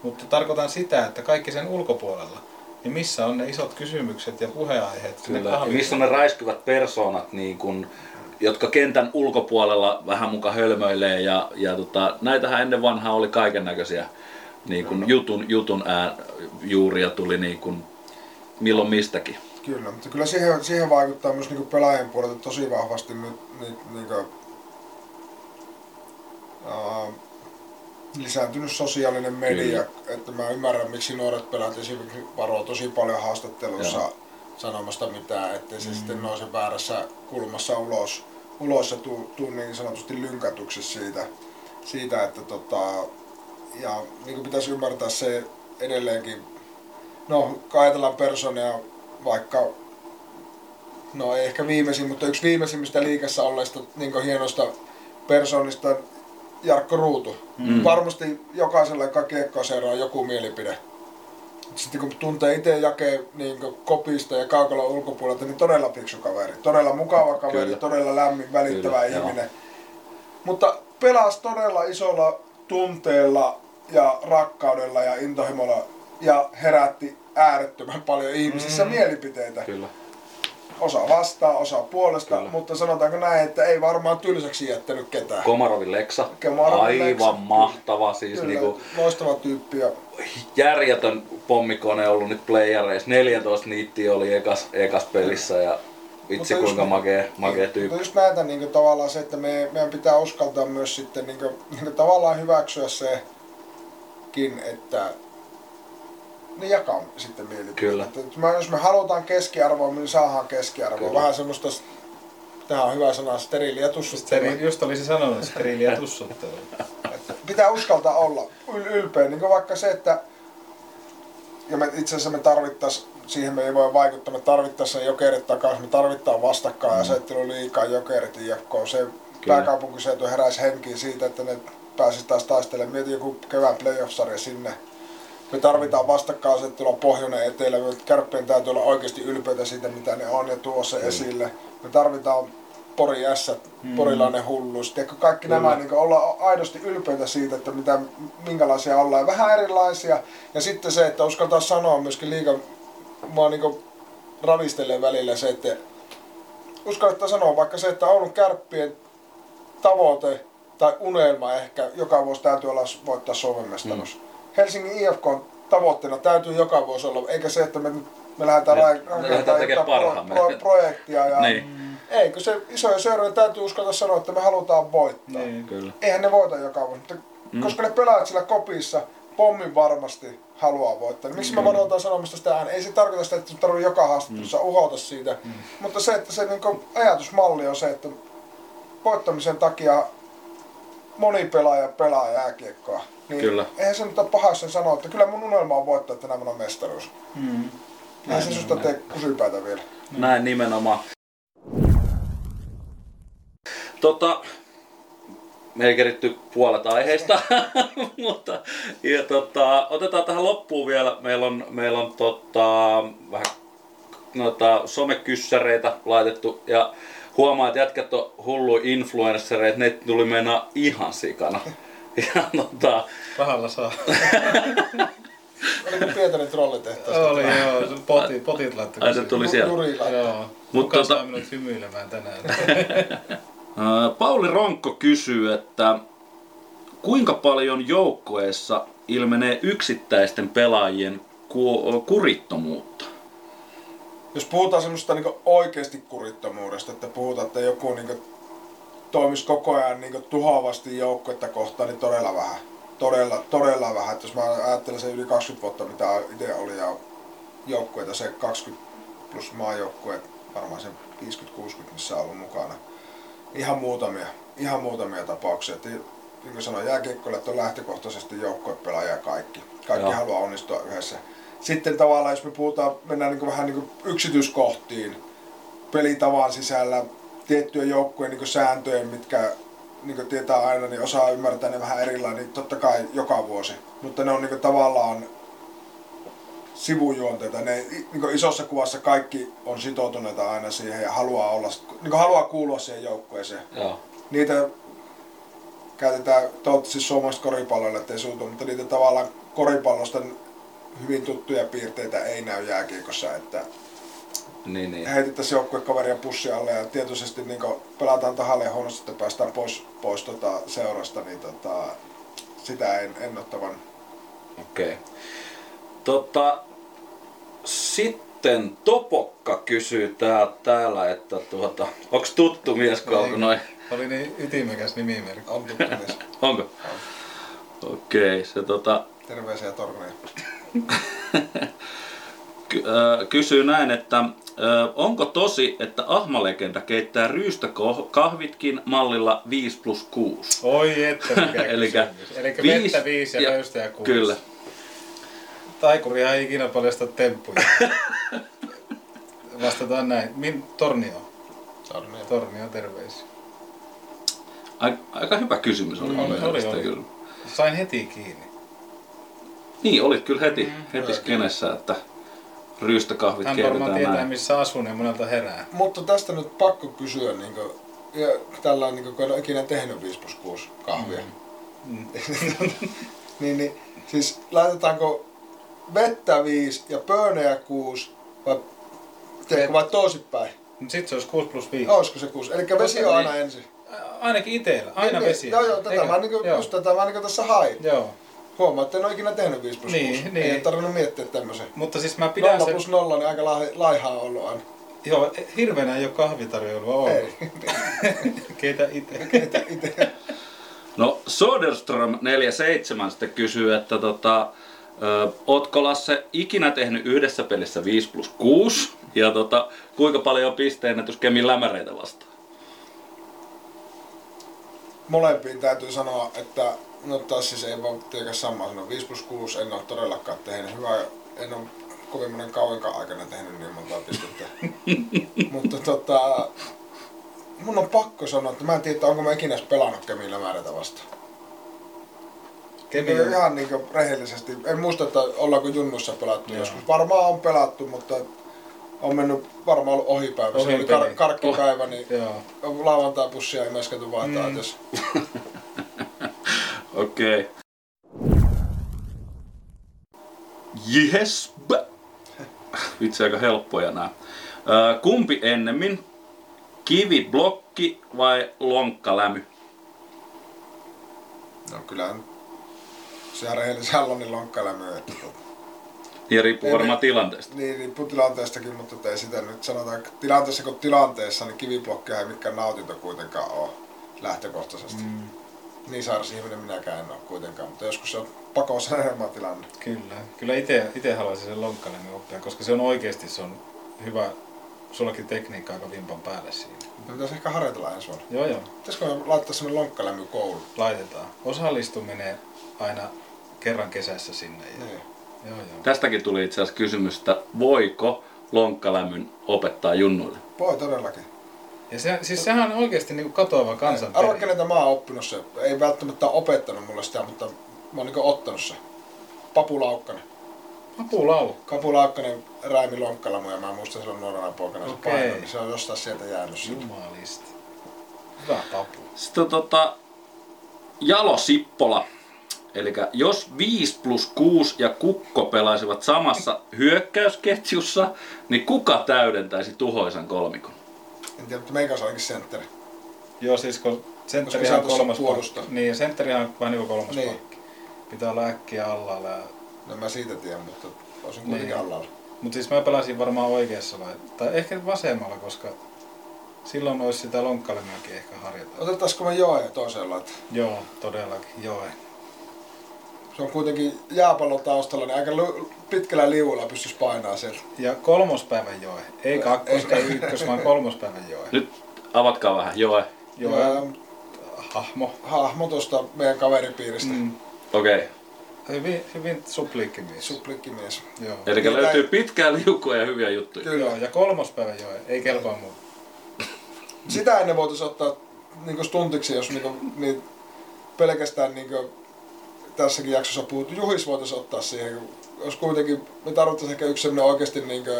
mutta tarkoitan sitä, että kaikki sen ulkopuolella, niin missä on ne isot kysymykset ja puheenaiheet? Kyllä. Ja missä on ne räiskyvät persoonat, niin kun, jotka kentän ulkopuolella vähän muka hölmöilee ja, ja tota, näitähän ennen vanhaa oli kaiken näköisiä niin kun jutun, jutun ää, juuria tuli niin kun, milloin mistäkin. Kyllä, mutta kyllä siihen, siihen vaikuttaa myös niin pelaajien puolelta tosi vahvasti nyt niin, niin kuin, uh, lisääntynyt sosiaalinen media. Kyllä. Että mä ymmärrän, miksi nuoret pelaajat esimerkiksi varoo tosi paljon haastatteluissa Joo. sanomasta mitään, ettei se mm. sitten nouse väärässä kulmassa ulos, ulos ja tuu, tuu niin sanotusti lynkatuksi siitä, siitä että tota, ja niin kuin pitäisi ymmärtää se edelleenkin, no kun ajatellaan persoonia vaikka, no ei ehkä viimeisin, mutta yksi viimeisimmistä liikassa olleista niin hienosta persoonista Jarkko Ruutu. Mm. Varmasti jokaisella, joka kiekkoa seuraa, joku mielipide. Sitten kun tuntee itse jakee niin kopista ja kaukalon ulkopuolelta, niin todella fiksu kaveri. Todella mukava kaveri, Kyllä. todella lämmin, välittävä Kyllä, joo. ihminen. Mutta pelasi todella isolla tunteella ja rakkaudella ja intohimolla ja herätti äärettömän paljon ihmisissä mm. mielipiteitä. Kyllä. Osa vastaa, osa puolesta, Kyllä. mutta sanotaanko näin, että ei varmaan tylsäksi jättänyt ketään. Komarovin Leksa, Komarovin aivan Leksa. mahtava, siis Kyllä, niinku, loistava tyyppi. Ja järjetön pommikone ollut nyt playareissa. 14 niittiä oli ekas, ekas pelissä ja vitsi Mutta just kuinka niin- makea, makea Mutta tyyppi. just näitä niin kuin, tavallaan se, että me, meidän pitää uskaltaa myös sitten niin kuin, niin kuin, tavallaan hyväksyä sekin, että ne jakaa sitten mielipiteitä. Kyllä. Että jos me- halutaan keskiarvoa, niin saadaan keskiarvoa. Kyllä. Vähän semmoista, tämä on hyvä sana, steriiliä tussuttelua. Steri, just olisin sanonut, steriili ja tussuttelu. Että pitää uskaltaa olla yl- ylpeä, niin kuin vaikka se, että ja me, itse asiassa me tarvittaisiin siihen me ei voi vaikuttaa. Me tarvittaisiin jokerit takaisin, me tarvitaan vastakkain mm. asettelu liikaa jokerit IFK. Se pääkaupunkiseutu heräisi henkiin siitä, että ne pääsisi taas taistelemaan. Mieti joku kevään playoff-sarja sinne. Me tarvitaan vastakkainasettelua pohjoinen etelä. Kärppien täytyy olla oikeasti ylpeitä siitä, mitä ne on ja tuo se esille. Me tarvitaan Pori S, mm. porilainen hulluus. Tiedätkö, kaikki Kyllä. nämä niin olla aidosti ylpeitä siitä, että mitä, minkälaisia ollaan. Vähän erilaisia. Ja sitten se, että uskaltaa sanoa myöskin liikan, mua niin ravistelee välillä se, että uskaltaa sanoa vaikka se, että Oulun kärppien tavoite tai unelma ehkä joka vuosi täytyy olla voittaa Suomen mestaruus. Mm. Helsingin IFK on tavoitteena täytyy joka vuosi olla, eikä se, että me, me lähdetään, me, lähdetään tekemään pro, pro, projektia ja niin ei, kun se isoja seuroja täytyy uskalla sanoa, että me halutaan voittaa. Niin, kyllä. Eihän ne voita joka vuosi, mutta mm. koska ne pelaat sillä kopissa, pommin varmasti haluaa voittaa. Miksi mm. me varoitaan sanomista sitä ääneen? Ei se tarkoita sitä, että tarvitsee joka haastattelussa mm. uhota siitä. Mm. Mutta se, että se niin ajatusmalli on se, että voittamisen takia moni pelaaja pelaa jääkiekkoa. Niin kyllä. Eihän se nyt ole paha sen sanoa, että kyllä mun unelma on voittaa tänä vuonna mestaruus. Mm. Eihän se susta tee kusipäätä vielä. Näin nimenomaan. Tota, me ei keritty puolet aiheista, mutta ja tota, otetaan tähän loppuun vielä. Meillä on, meillä on tota, vähän noita somekyssäreitä laitettu ja huomaa, että jätkät on hullu influenssereita, ne tuli mennä ihan sikana. Ja, tota... Rahalla saa. Oliko Pietarin trollitehtaasta? Oli joo, potit, potit laittoi. Ai se tuli siellä. Joo. Mutta tota... minut hymyilemään tänään. Pauli Ronkko kysyy, että kuinka paljon joukkueessa ilmenee yksittäisten pelaajien ku- kurittomuutta? Jos puhutaan semmoista niin oikeasti kurittomuudesta, että puhutaan, että joku niin toimisi koko ajan niin tuhoavasti joukkuetta kohtaan, niin todella vähän. Todella, todella vähän. Että jos mä ajattelen se yli 20 vuotta, mitä itse oli ja joukkueita, se 20 plus maajoukkueet, varmaan se 50-60, missä on ollut mukana ihan muutamia, ihan muutamia tapauksia. Et, niin kuin sanoin, jääkiekkoilijat on lähtökohtaisesti joukkuepelaajia kaikki. Kaikki Joo. haluaa onnistua yhdessä. Sitten tavallaan, jos me puhutaan, mennään niin vähän niin yksityiskohtiin, pelitavan sisällä, tiettyjä joukkueen niin sääntöjä, mitkä niin tietää aina, niin osaa ymmärtää ne vähän erilainen, niin totta kai joka vuosi. Mutta ne on niin tavallaan sivujuonteita. Ne, niin isossa kuvassa kaikki on sitoutuneita aina siihen ja haluaa, olla, niin haluaa kuulua siihen joukkueeseen. Joo. Niitä käytetään toivottavasti suomalaiset koripalloille, ettei suutu, mutta niitä tavallaan koripallosta hyvin tuttuja piirteitä ei näy jääkiekossa, että niin, niin. heitettäisiin joukkuekaveria pussi alle ja tietoisesti niin pelataan tahalle ja huonosti, että päästään pois, pois tota seurasta, niin tota, sitä en, en ottavan. Okei. Okay. Tota, sitten Topokka kysyy tää, täällä, että tuota, onks tuttu mies, kun alkoi noin? Oli niin ytimekäs nimimerkki. On tuttu mies. Onko? On. Okei, se tota... Terveisiä torneja. kysyy näin, että onko tosi, että Ahmalegenda keittää ryystäkahvitkin mallilla 5 plus 6? Oi että mikä Eli vettä 5 ja, ja löystää 6. Kyllä. Taikuria ei ikinä paljasta temppuja. Vastataan näin. Min Tornio? Tornio. Tornio, terveisiä. Aika hyvä kysymys oli. Mm, oli, oli, oli. Kyllä. Sain heti kiinni. Niin, olit kyllä heti, mm, heti skenessä, että ryystäkahvit Hän varmaan tietää, näin. missä asun ja monelta herää. Mutta tästä nyt pakko kysyä, niin kuin, ja tällä niin kuin, kun en ole ikinä tehnyt 5 plus 6 kahvia. Mm. mm. niin, niin, siis laitetaanko vettä 5 ja pöönejä 6 vai, teekö vai toisinpäin? Sitten se olisi 6 plus 5. Olisiko se 6? Eli vesi on aina ensin. Ainakin itsellä, aina niin, vesi. Joo, joo, tätä mä, niin joo. just tätä mä niin tässä hain. Joo. Huomaa, että en ole ikinä tehnyt 5 plus niin, 6. Niin. Ei tarvinnut miettiä tämmöisen. Mutta siis mä pidän 0 plus 0, niin aika laihaa ollut aina. Joo, hirveänä ei ole kahvitarjoilua ollut. Ei. Keitä itse. Keitä itse. No Soderström 47 sitten kysyy, että tota, Ö, ootko Lasse ikinä tehnyt yhdessä pelissä 5 plus 6? Ja tota, kuinka paljon on pisteennätys Kemin lämäreitä vastaan? Molempiin täytyy sanoa, että no taas siis ei voi tietenkään samaa sanoa. 5 plus 6 en ole todellakaan tehnyt. Hyvä, en ole kovin monen kauankaan aikana tehnyt niin monta pistettä. Mutta tota, mun on pakko sanoa, että mä en tiedä, onko mä ikinä pelannut Kemillä määrätä vastaan. Kemi on, ihan niin rehellisesti. En muista, että ollaanko junnussa pelattu Joo. joskus. Varmaan on pelattu, mutta on mennyt varmaan ollut ohipäivä. Se oli kar- karkkipäivä, niin joo. lauantai-pussia ei meskatu vaihtaa. Mm. Okay. Yes. Vitsi aika helppoja nää. Ö, kumpi ennemmin? Kiviblokki vai lonkkalämy? no kyllähän se on rehellisen Hallonin lonkkalämö. Että, tota, Ja riippuu Ei varmaan me- tilanteesta. niin riippuu tilanteestakin, mutta ei sitä nyt sanota, tilanteessa kuin tilanteessa, niin kiviblokkeja ei mitkään nautinto kuitenkaan ole lähtökohtaisesti. Mm. Niin sairas ihminen minäkään en ole kuitenkaan, mutta joskus se on pakossa enemmän tilanne. kyllä. Kyllä itse, haluaisin sen lonkkalemmin oppia, koska se on oikeasti se on hyvä. Sullakin tekniikka aika vimpan päälle siinä. Me pitäisi ehkä harjoitella ensi vuonna. Joo joo, Pitäisikö me laittaa semmonen lonkkalämmy koulu? laitetaan. Osallistuminen aina kerran kesässä sinne. Ja, Niin. Joo joo. Tästäkin tuli itse asiassa kysymys, että voiko lonkkalämyn opettaa junnuille? Voi todellakin. Ja se, siis sehän on oikeasti niinku katoava kansan Arvaa, keneltä mä oon oppinut se. Ei välttämättä ole opettanut mulle sitä, mutta mä oon niinku ottanut se. Papu Laukkanen. Apulaukka. Papu Laukkanen räimi lonkkalamu ja mä muistan silloin nuorena poikana se Okei. paino, niin se on jostain sieltä jäänyt. se. Jumalista. Hyvä papu. Sitten tota, Jalo Sippola. Eli jos 5 plus 6 ja Kukko pelaisivat samassa hyökkäysketjussa, niin kuka täydentäisi tuhoisan kolmikon? En tiedä, mutta meikä ainakin sentteri. Joo, siis kun sentterihan sä on kolmas puolustaa. pakki. Niin, ja sentterihan on vähän niin kolmas Niin. pakki. Pitää olla äkkiä alla. Ja... No mä siitä tiedän, mutta olisin kuitenkin Niin. alalla. Mutta siis mä pelasin varmaan oikeassa lai... tai ehkä vasemmalla, koska silloin olisi sitä lonkkalemääkin ehkä harjoitella. Otettaisiko me Joe toiseen laitaan? Joo, todellakin, joo. Se on kuitenkin jääpallon taustalla, niin aika pitkällä liuilla pystyisi painaa sieltä. Ja kolmospäivän joe. Ei kakkos, ei ykkös, vaan kolmospäivän joe. Nyt avatkaa vähän, Joe. Joe, hahmo. hahmo tuosta meidän kaveripiiristä. Mm. Okei, okay. Hyvin, hyvin supliikkimies. Suplikkimies. Joo. eli Niin, löytyy näin- pitkää liukua ja hyviä juttuja. Kyllä. Joo, ja kolmospäivän joe. Ei kelpaa muu. Sitä ennen voitaisiin ottaa niin stuntiksi, jos niin, niin pelkästään niin tässäkin jaksossa puhuttu. Juhis voitaisiin ottaa siihen. Jos kuitenkin me tarvittaisiin ehkä yksi sellainen oikeasti, niin kuin,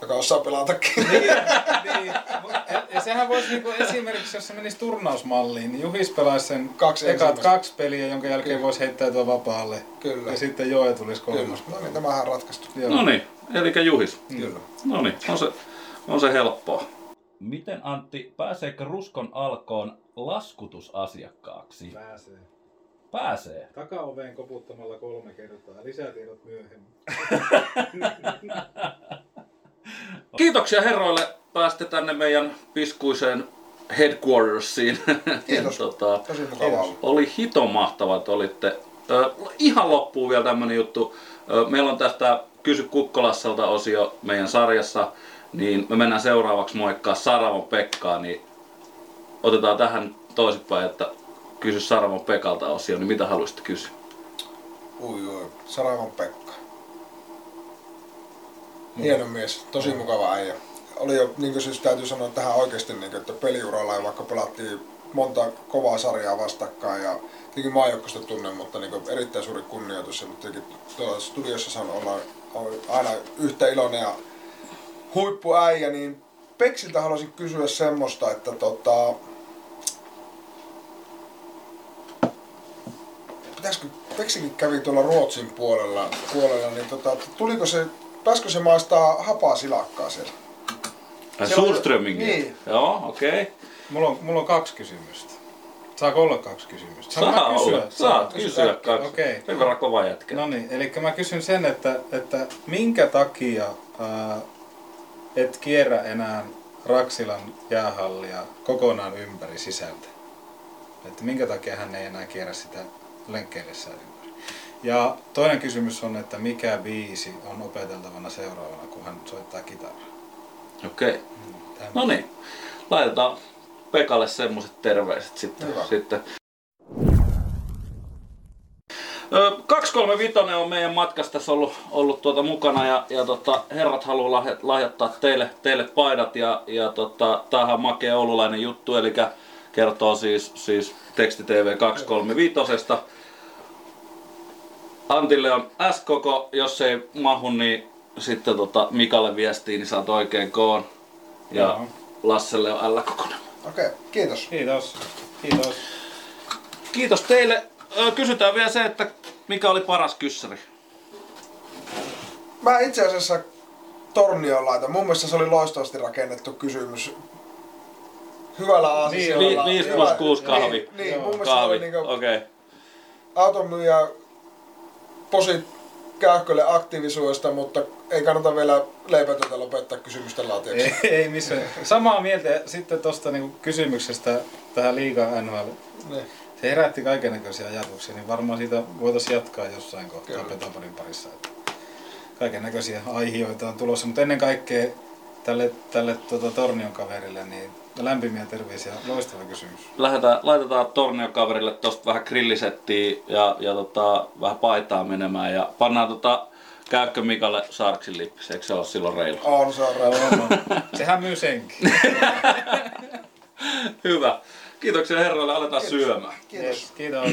joka osaa pelatakin. niin, ja, ja sehän voisi niinku esimerkiksi, jos se menisi turnausmalliin, niin Juhis pelaisi sen Kaksi ekat kaksi peliä, jonka jälkeen Kyllä. voisi heittäytyä vapaalle. Kyllä. Ja sitten Joe tulisi Kyllä. kolmas No päivä. niin, tämähän on ratkaistu. Joo. No niin, eli Juhis. Kyllä. No niin, on se, on se helppoa. Miten Antti, pääseekö Ruskon alkoon laskutusasiakkaaksi? Pääsee. Pääsee. Takaoveen koputtamalla kolme kertaa. Lisätiedot myöhemmin. Kiitoksia herroille. Pääsitte tänne meidän piskuiseen headquartersiin. Kiitos. tota, Tosi mukavaa oli hito mahtavaa, että olitte. Ö, ihan loppuun vielä tämmönen juttu. Ö, meillä on tästä Kysy Kukkolassalta osio meidän sarjassa, niin me mennään seuraavaksi moikkaa Saravon Pekkaa, niin otetaan tähän toisinpäin, että kysy Saravon Pekalta osio, niin mitä haluaisitte kysyä? Ui, ui. Saravan Pekka. Hieno mies, tosi mukava äijä. Oli jo, niin kuin siis täytyy sanoa tähän oikeasti, niin kuin, että peliuralla ja vaikka pelattiin monta kovaa sarjaa vastakkain ja tietenkin maajoukkoista tunnen, mutta niin kuin, erittäin suuri kunnioitus ja tietenkin tuolla studiossa saan olla aina yhtä iloinen ja huippuäijä, niin Peksiltä haluaisin kysyä semmoista, että tota, pitäisikö, Peksikin kävi tuolla Ruotsin puolella, puolella niin tota, tuliko se, pääskö se maistaa hapaa silakkaa siellä? On- Surströmingia? niin. Joo, okei. Okay. Mulla on, mulla on kaksi kysymystä. Saako olla kaksi kysymystä? Saanko Saa kysyä? olla. Saat Kysy kysyä kaikki. kaksi. Okei. Sen verran kova jätkä. No niin, eli mä kysyn sen, että, että minkä takia ää, et kierrä enää Raksilan jäähallia kokonaan ympäri sisältä? Että minkä takia hän ei enää kierrä sitä lenkkeillessään ympäri? Ja toinen kysymys on, että mikä biisi on opeteltavana seuraavana, kun hän soittaa kitaraa? Okei. Okay. Tämä- No niin. Laitetaan Pekalle semmoset terveiset sitten. Hyvä. sitten. Ö, 235 on meidän matkassa tässä ollut, ollut tuota mukana ja, ja tota, herrat haluaa lahjoittaa teille, teille paidat ja, ja tota, tämähän on makea oululainen juttu, eli kertoo siis, siis teksti TV 235. Antille on S-koko, jos ei mahu, niin sitten tota Mikalle viestiin, niin saat oikein koon. Ja Joo. Lasselle on L-kokonen. Okei, okay, kiitos. Kiitos. Kiitos. Kiitos teille. Kysytään vielä se, että mikä oli paras kyssäri? Mä itse asiassa tornioon laitan. Mun mielestä se oli loistavasti rakennettu kysymys. Hyvällä aasisilalla. 5 Hyvä- plus 6 kahvi. Niin, niin mun mielestä kahvi. oli niinku Okei. Okay. autonmyyjä posi käyhkölle aktiivisuudesta, mutta ei kannata vielä leipätyötä lopettaa kysymysten laatiaksi. Ei, ei missään. Samaa mieltä sitten tuosta niinku kysymyksestä tähän liigaan NHL. Niin. Se herätti kaikennäköisiä ajatuksia, niin varmaan siitä voitaisiin jatkaa jossain kohtaa Kyllä. Parissa. Kaiken näköisiä aihioita on tulossa, mutta ennen kaikkea tälle, tälle tuota, Tornion kaverille, niin lämpimiä terveisiä. Loistava kysymys. Lähdetään, laitetaan torniokaverille tosta vähän grillisettiä ja, ja tota, vähän paitaa menemään ja pannaan tota käykkö Mikalle Sarksin lippis, eikö se ole silloin reilu? On, se on reilu. Sehän myy senkin. Hyvä. Kiitoksia herroille, aletaan Kiitos. syömään. Kiitos. Kiitos.